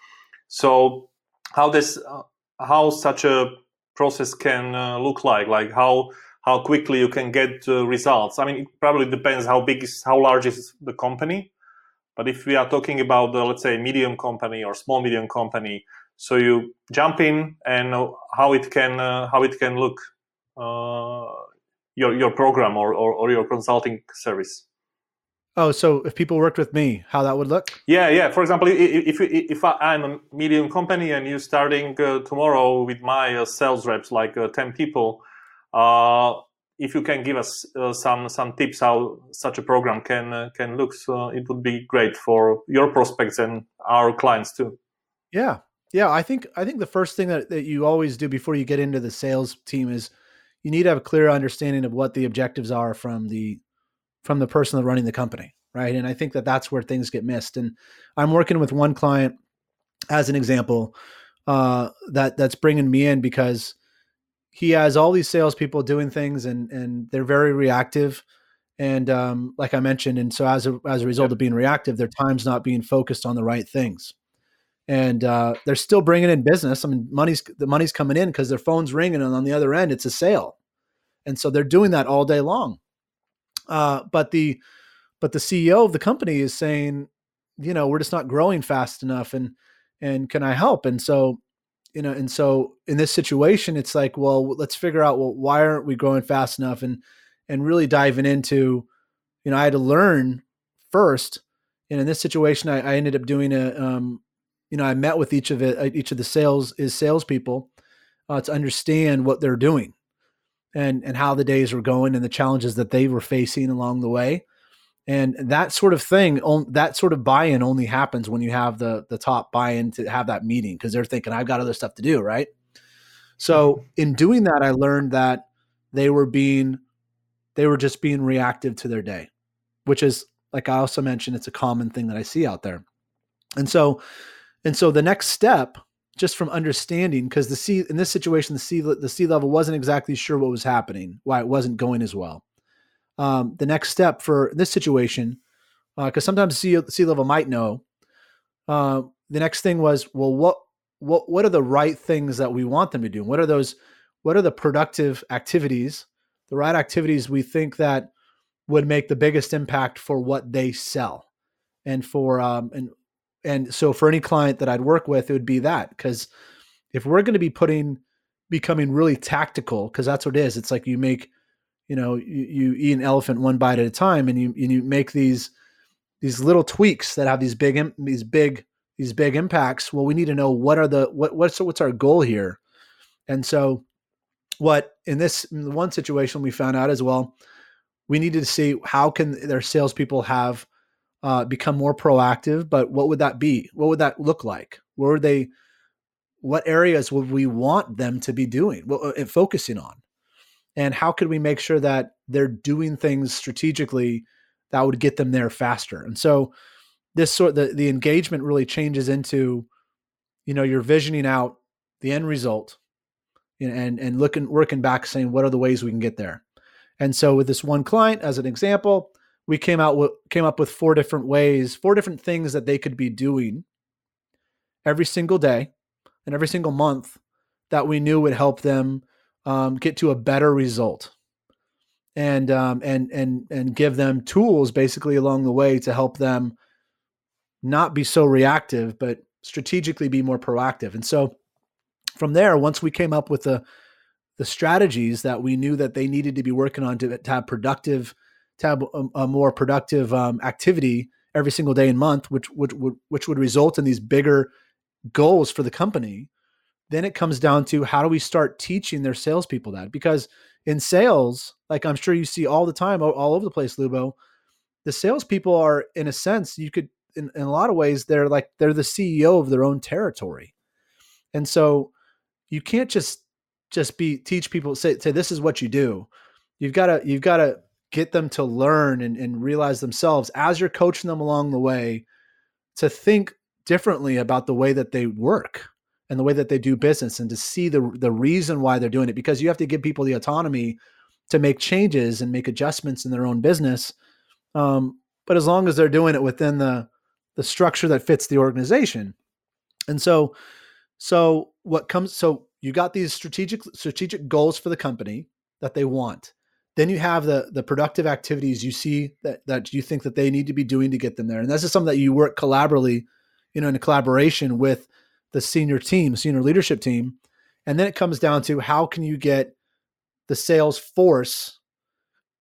S1: so how this uh, how such a process can uh, look like, like how how quickly you can get uh, results. I mean, it probably depends how big is how large is the company. But if we are talking about, the, let's say, medium company or small medium company, so you jump in and how it can uh, how it can look uh, your your program or, or, or your consulting service.
S2: Oh, so if people worked with me, how that would look?
S1: Yeah, yeah. For example, if if I'm a medium company and you're starting uh, tomorrow with my uh, sales reps, like uh, ten people, uh, if you can give us uh, some some tips how such a program can uh, can look, so it would be great for your prospects and our clients too.
S2: Yeah, yeah. I think I think the first thing that, that you always do before you get into the sales team is you need to have a clear understanding of what the objectives are from the from the person that's running the company, right? And I think that that's where things get missed. And I'm working with one client as an example uh, that that's bringing me in because he has all these salespeople doing things and and they're very reactive. And um, like I mentioned, and so as a as a result of being reactive, their time's not being focused on the right things. And uh, they're still bringing in business. I mean, money's the money's coming in because their phone's ringing, and on the other end, it's a sale. And so they're doing that all day long. Uh, but the but the CEO of the company is saying, you know, we're just not growing fast enough, and and can I help? And so you know, and so in this situation, it's like, well, let's figure out, well, why aren't we growing fast enough, and and really diving into, you know, I had to learn first, and in this situation, I, I ended up doing a, um, you know, I met with each of it, uh, each of the sales is salespeople, uh, to understand what they're doing, and and how the days were going, and the challenges that they were facing along the way, and that sort of thing that sort of buy-in only happens when you have the the top buy-in to have that meeting because they're thinking i've got other stuff to do right? So mm-hmm. in doing that i learned that they were being they were just being reactive to their day which is like i also mentioned it's a common thing that i see out there. And so and so the next step just from understanding because the C in this situation the C the c level wasn't exactly sure what was happening why it wasn't going as well um, the next step for this situation, because uh, sometimes C, sea level might know. Uh, the next thing was, well, what what what are the right things that we want them to do? What are those? What are the productive activities, the right activities we think that would make the biggest impact for what they sell, and for um, and and so for any client that I'd work with, it would be that because if we're going to be putting becoming really tactical, because that's what it is. It's like you make you know you, you eat an elephant one bite at a time and you and you make these these little tweaks that have these big these big these big impacts well we need to know what are the what what's what's our goal here and so what in this one situation we found out as well we needed to see how can their salespeople have uh, become more proactive but what would that be? What would that look like? Where would they what areas would we want them to be doing well, uh, focusing on? And how could we make sure that they're doing things strategically that would get them there faster? And so this sort the, the engagement really changes into you know you're visioning out the end result and and looking working back saying what are the ways we can get there? And so with this one client as an example we came out with came up with four different ways four different things that they could be doing every single day and every single month that we knew would help them um, get to a better result and um, and and and give them tools basically along the way to help them not be so reactive but strategically be more proactive. And so from there once we came up with the the strategies that we knew that they needed to be working on to, to have productive to have a, a more productive um, activity every single day and month which which would which would result in these bigger goals for the company then it comes down to how do we start teaching their salespeople that? Because in sales, like I'm sure you see all the time, all over the place, Lubo, the salespeople are, in a sense, you could, in, in a lot of ways, they're like they're the CEO of their own territory, and so you can't just just be teach people say say this is what you do. You've got to you've got to get them to learn and, and realize themselves as you're coaching them along the way to think differently about the way that they work and the way that they do business and to see the the reason why they're doing it because you have to give people the autonomy to make changes and make adjustments in their own business. Um, but as long as they're doing it within the the structure that fits the organization. And so so what comes so you got these strategic strategic goals for the company that they want then you have the the productive activities you see that that you think that they need to be doing to get them there. And this is something that you work collaboratively you know in a collaboration with the senior team senior leadership team. And then it comes down to how can you get the sales force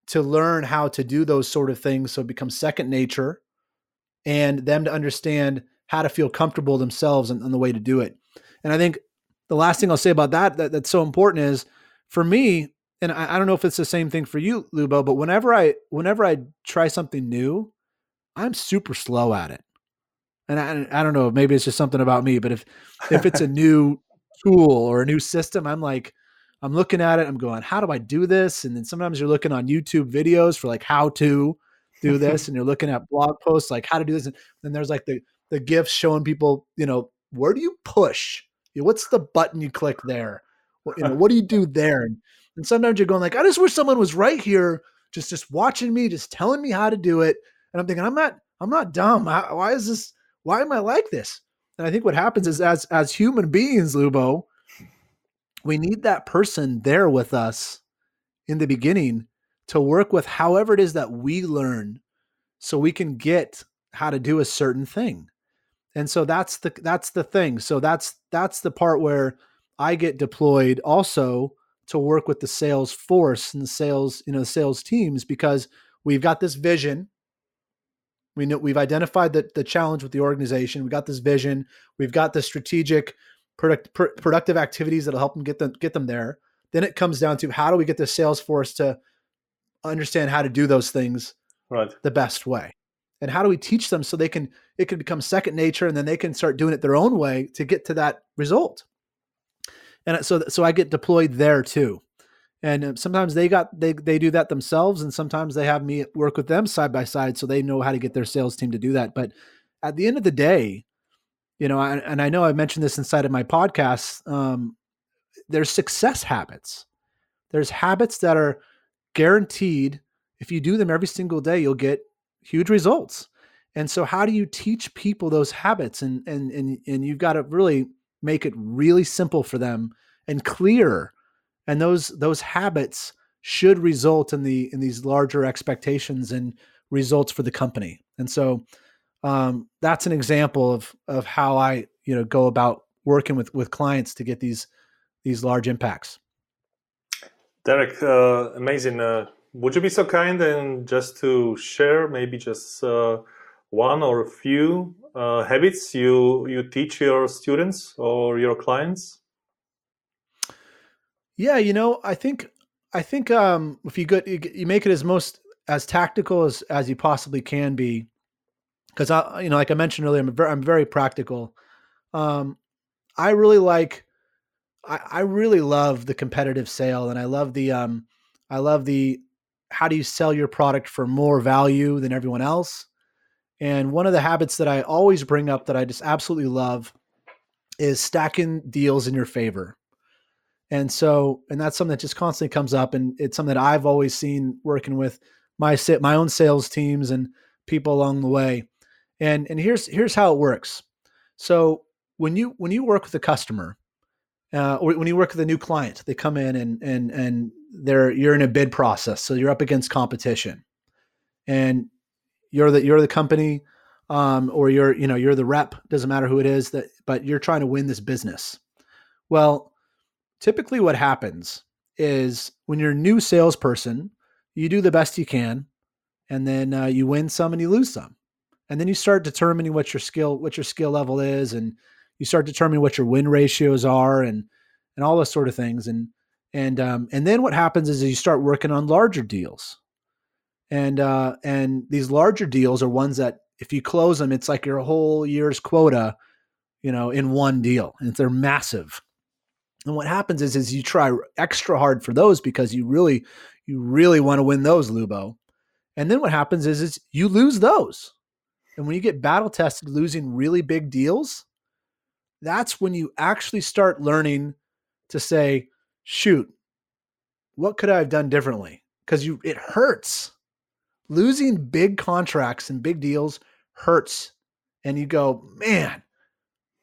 S2: to learn how to do those sort of things so it becomes second nature and them to understand how to feel comfortable themselves and, and the way to do it. And i think the last thing i'll say about that, that that's so important is for me and I, I don't know if it's the same thing for you lubo but whenever i whenever i try something new i'm super slow at it and I, I don't know maybe it's just something about me but if if it's a (laughs) new tool or a new system i'm like I'm looking at it. I'm going, how do I do this? And then sometimes you're looking on YouTube videos for like how to do this, (laughs) and you're looking at blog posts like how to do this. And then there's like the the gifs showing people, you know, where do you push? You know, what's the button you click there? What, you know, what do you do there? And, and sometimes you're going like, I just wish someone was right here, just just watching me, just telling me how to do it. And I'm thinking, I'm not, I'm not dumb. why is this? Why am I like this? And I think what happens is as as human beings, Lubo, we need that person there with us in the beginning to work with however it is that we learn so we can get how to do a certain thing and so that's the that's the thing so that's that's the part where i get deployed also to work with the sales force and the sales you know sales teams because we've got this vision we know we've identified the, the challenge with the organization we got this vision we've got the strategic product, pr- productive activities that'll help them get them get them there. Then it comes down to how do we get the sales force to understand how to do those things
S1: right.
S2: the best way, and how do we teach them so they can it can become second nature, and then they can start doing it their own way to get to that result. And so so I get deployed there too. And uh, sometimes they got they they do that themselves, and sometimes they have me work with them side by side, so they know how to get their sales team to do that. But at the end of the day, you know, and, and I know I mentioned this inside of my podcast. Um, there's success habits. There's habits that are guaranteed. If you do them every single day, you'll get huge results. And so, how do you teach people those habits? And and and and you've got to really make it really simple for them and clear. And those those habits should result in the in these larger expectations and results for the company. And so, um, that's an example of of how I you know go about working with with clients to get these these large impacts.
S1: Derek, uh, amazing. Uh, would you be so kind and just to share maybe just uh, one or a few uh, habits you you teach your students or your clients?
S2: Yeah, you know, I think I think um, if you get you make it as most as tactical as as you possibly can be because I, you know, like I mentioned earlier, I'm very, I'm very practical. Um, I really like, I, I really love the competitive sale, and I love the, um, I love the, how do you sell your product for more value than everyone else? And one of the habits that I always bring up that I just absolutely love is stacking deals in your favor. And so, and that's something that just constantly comes up, and it's something that I've always seen working with my my own sales teams and people along the way and and here's here's how it works. So when you when you work with a customer, uh, or when you work with a new client, they come in and and and they're you're in a bid process, so you're up against competition, and you're the you're the company, um, or you're you know you're the rep. Doesn't matter who it is that, but you're trying to win this business. Well, typically what happens is when you're a new salesperson, you do the best you can, and then uh, you win some and you lose some and then you start determining what your skill what your skill level is and you start determining what your win ratios are and and all those sort of things and and um, and then what happens is you start working on larger deals and uh, and these larger deals are ones that if you close them, it's like your whole year's quota, you know, in one deal, and they're massive. And what happens is, is you try extra hard for those because you really, you really want to win those, Lubo. And then what happens is, is you lose those. And when you get battle tested losing really big deals, that's when you actually start learning to say, shoot, what could I have done differently? Because you it hurts. Losing big contracts and big deals hurts. And you go, man,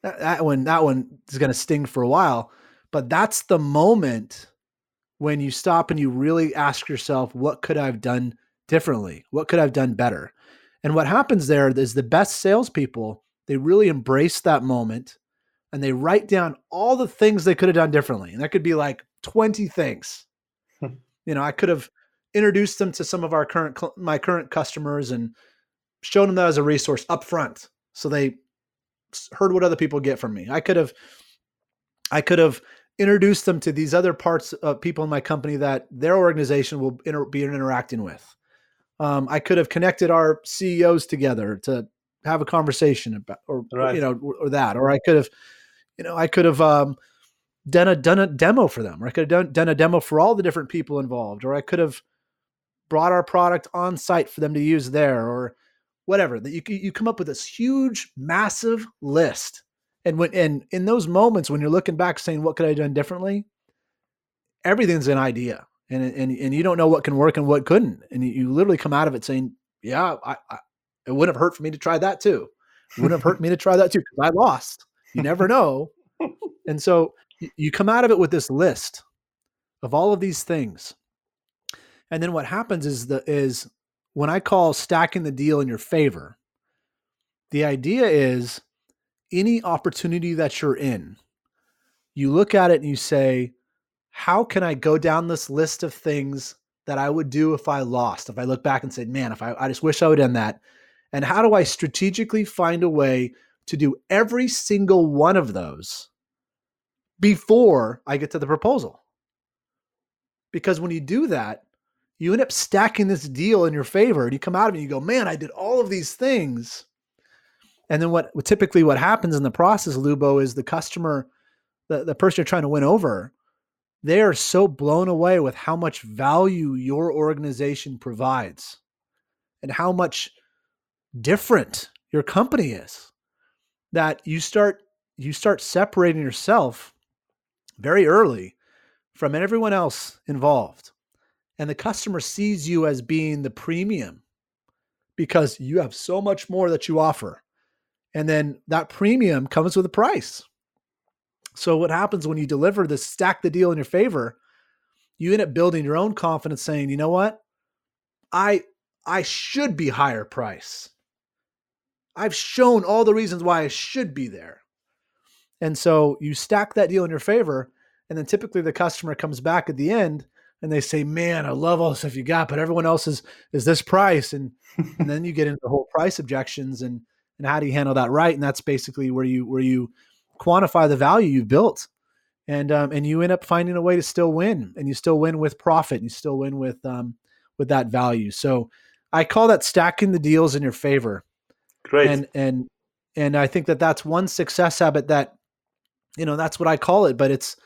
S2: that, that one, that one is gonna sting for a while. But that's the moment when you stop and you really ask yourself, what could I have done differently? What could I have done better? And what happens there is the best salespeople, they really embrace that moment and they write down all the things they could have done differently. And that could be like 20 things. (laughs) You know, I could have introduced them to some of our current my current customers and showed them that as a resource up front so they heard what other people get from me. I could have I could have introduced them to these other parts of people in my company that their organization will inter- be interacting with. Um, I could have connected our CEOs together to have a conversation about, or right. you know, or, or, that, or I could have, you know, I could have um, done a done a demo for them, or I could have done, done a demo for all the different people involved, or I could have brought our product on site for them to use there, or whatever. That you you come up with this huge, massive list, and when and in those moments when you're looking back, saying, "What could I have done differently?" Everything's an idea, and and and you don't know what can work and what couldn't, and you, you literally come out of it saying, "Yeah, I, I, it wouldn't have hurt for me to try that too. It wouldn't have hurt me to try that too because I lost. You never (laughs) know." and so you come out of it with this list of all of these things. And then what happens is the is when I call stacking the deal in your favor, the idea is any opportunity that you're in, you look at it and you say, how can I go down this list of things that I would do if I lost? If I look back and said, man, if I, I just wish I would done that. And how do I strategically find a way to do every single one of those before I get to the proposal. Because when you do that, you end up stacking this deal in your favor and you come out of it and you go, man, I did all of these things. And then what typically what happens in the process, Lubo, is the customer, the, the person you're trying to win over, they are so blown away with how much value your organization provides and how much different your company is that you start you start separating yourself very early from everyone else involved. And the customer sees you as being the premium because you have so much more that you offer. And then that premium comes with a price. So what happens when you deliver this stack the deal in your favor, you end up building your own confidence saying, "You know what? I I should be higher price. I've shown all the reasons why I should be there. And so you stack that deal in your favor. And then typically the customer comes back at the end and they say, Man, I love all the stuff you got, but everyone else is is this price. And (laughs) and then you get into the whole price objections and and how do you handle that right? And that's basically where you where you quantify the value you've built. And um, and you end up finding a way to still win, and you still win with profit, and you still win with um, with that value. So I call that stacking the deals in your favor.
S1: Great.
S2: And and and I think that that's one success habit that you know that's what I call it, but it's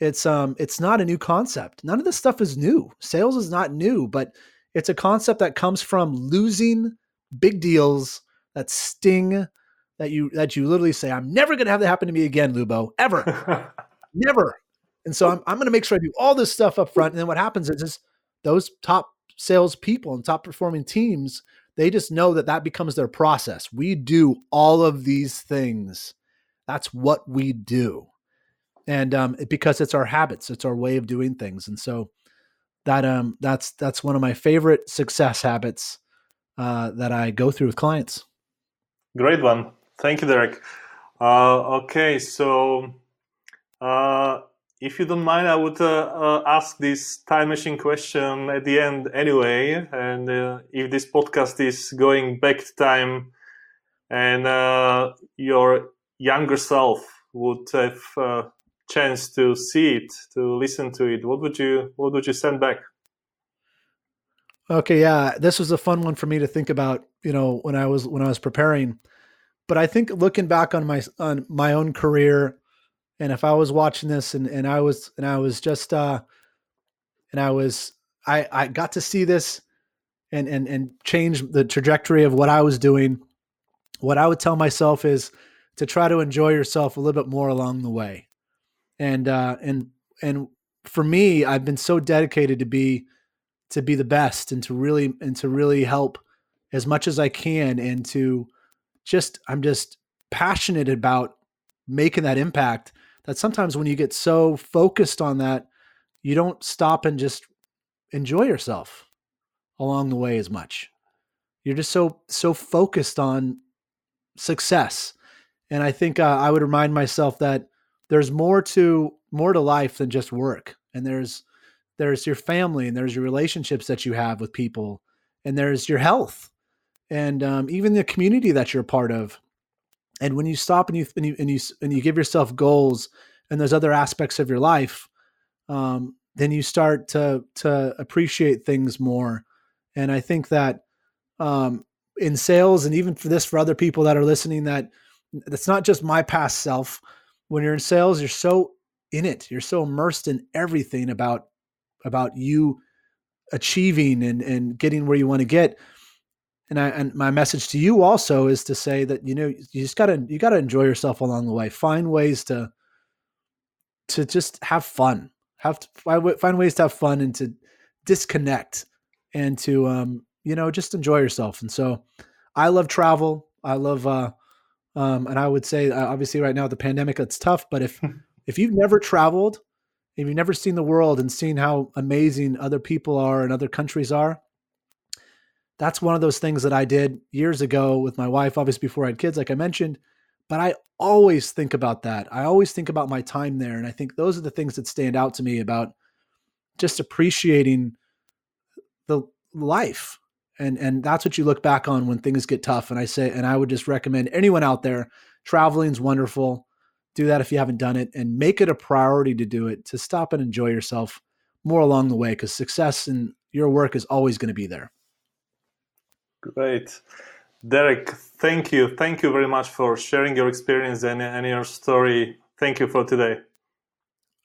S2: it's um it's not a new concept. None of this stuff is new. Sales is not new, but it's a concept that comes from losing big deals that sting that you that you literally say I'm never going to have that happen to me again, Lubo, ever. (laughs) never. And so I'm I'm going to make sure I do all this stuff up front and then what happens is, is those top sales people and top performing teams they just know that that becomes their process. We do all of these things that's what we do. And um, because it's our habits, it's our way of doing things. And so that um, that's that's one of my favorite success habits uh, that I go through with clients.
S1: Great one. Thank you, Derek. Uh, okay, so uh, if you don't mind, I would uh, uh, ask this time machine question at the end anyway. And uh, if this podcast is going back to time and your younger self would have chance to see it, to listen to it, what would you what would you send back?
S2: Okay, yeah, this was a fun one for me to think about. You know, when I was when I was preparing, but I think looking back on my on my own career, and if I was watching this and and I was and I was just uh, and I was I I got to see this and and and change the trajectory of what I was doing. What I would tell myself is to try to enjoy yourself a little bit more along the way, and uh, and and for me, I've been so dedicated to be to be the best and to really and to really help as much as I can and to just I'm just passionate about making that impact that sometimes when you get so focused on that you don't stop and just enjoy yourself along the way as much. You're just so so focused on success. And i think uh, i would remind myself that there's more to more to life than just work and there's there's your family and there's your relationships that you have with people and there's your health and um, even the community that you're a part of. And when you stop and you and you and you, and you give yourself goals and those other aspects of your life um, then you start to to appreciate things more. And i think that um, in sales and even for this for other people that are listening that that's not just my past self when you're in sales you're so in it you're so immersed in everything about about you achieving and and getting where you want to get. And I and my message to you also is to say that you know you just gotta you gotta enjoy yourself along the way. Find ways to to just have fun. Have to find ways to have fun and to disconnect and to um you know just enjoy yourself. And so i love travel. I love uh um and i would say uh, obviously right now the pandemic it's tough but if (laughs) if you've never traveled if you've never seen the world and seen how amazing other people are and other countries are, that's one of those things that I did years ago with my wife, obviously before I had kids, like I mentioned. But I always think about that. I always think about my time there. And I think those are the things that stand out to me about just appreciating the life. And and that's what you look back on when things get tough. And I say, and I would just recommend anyone out there, traveling is wonderful. Do that if you haven't done it and make it a priority to do it to stop and enjoy yourself more along the way because success in your work is always going to be there.
S1: Great. Derek thank you. Thank you very much for sharing your experience and, and your story. Thank you for today.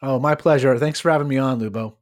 S2: Oh my pleasure. Thanks for having me on lubo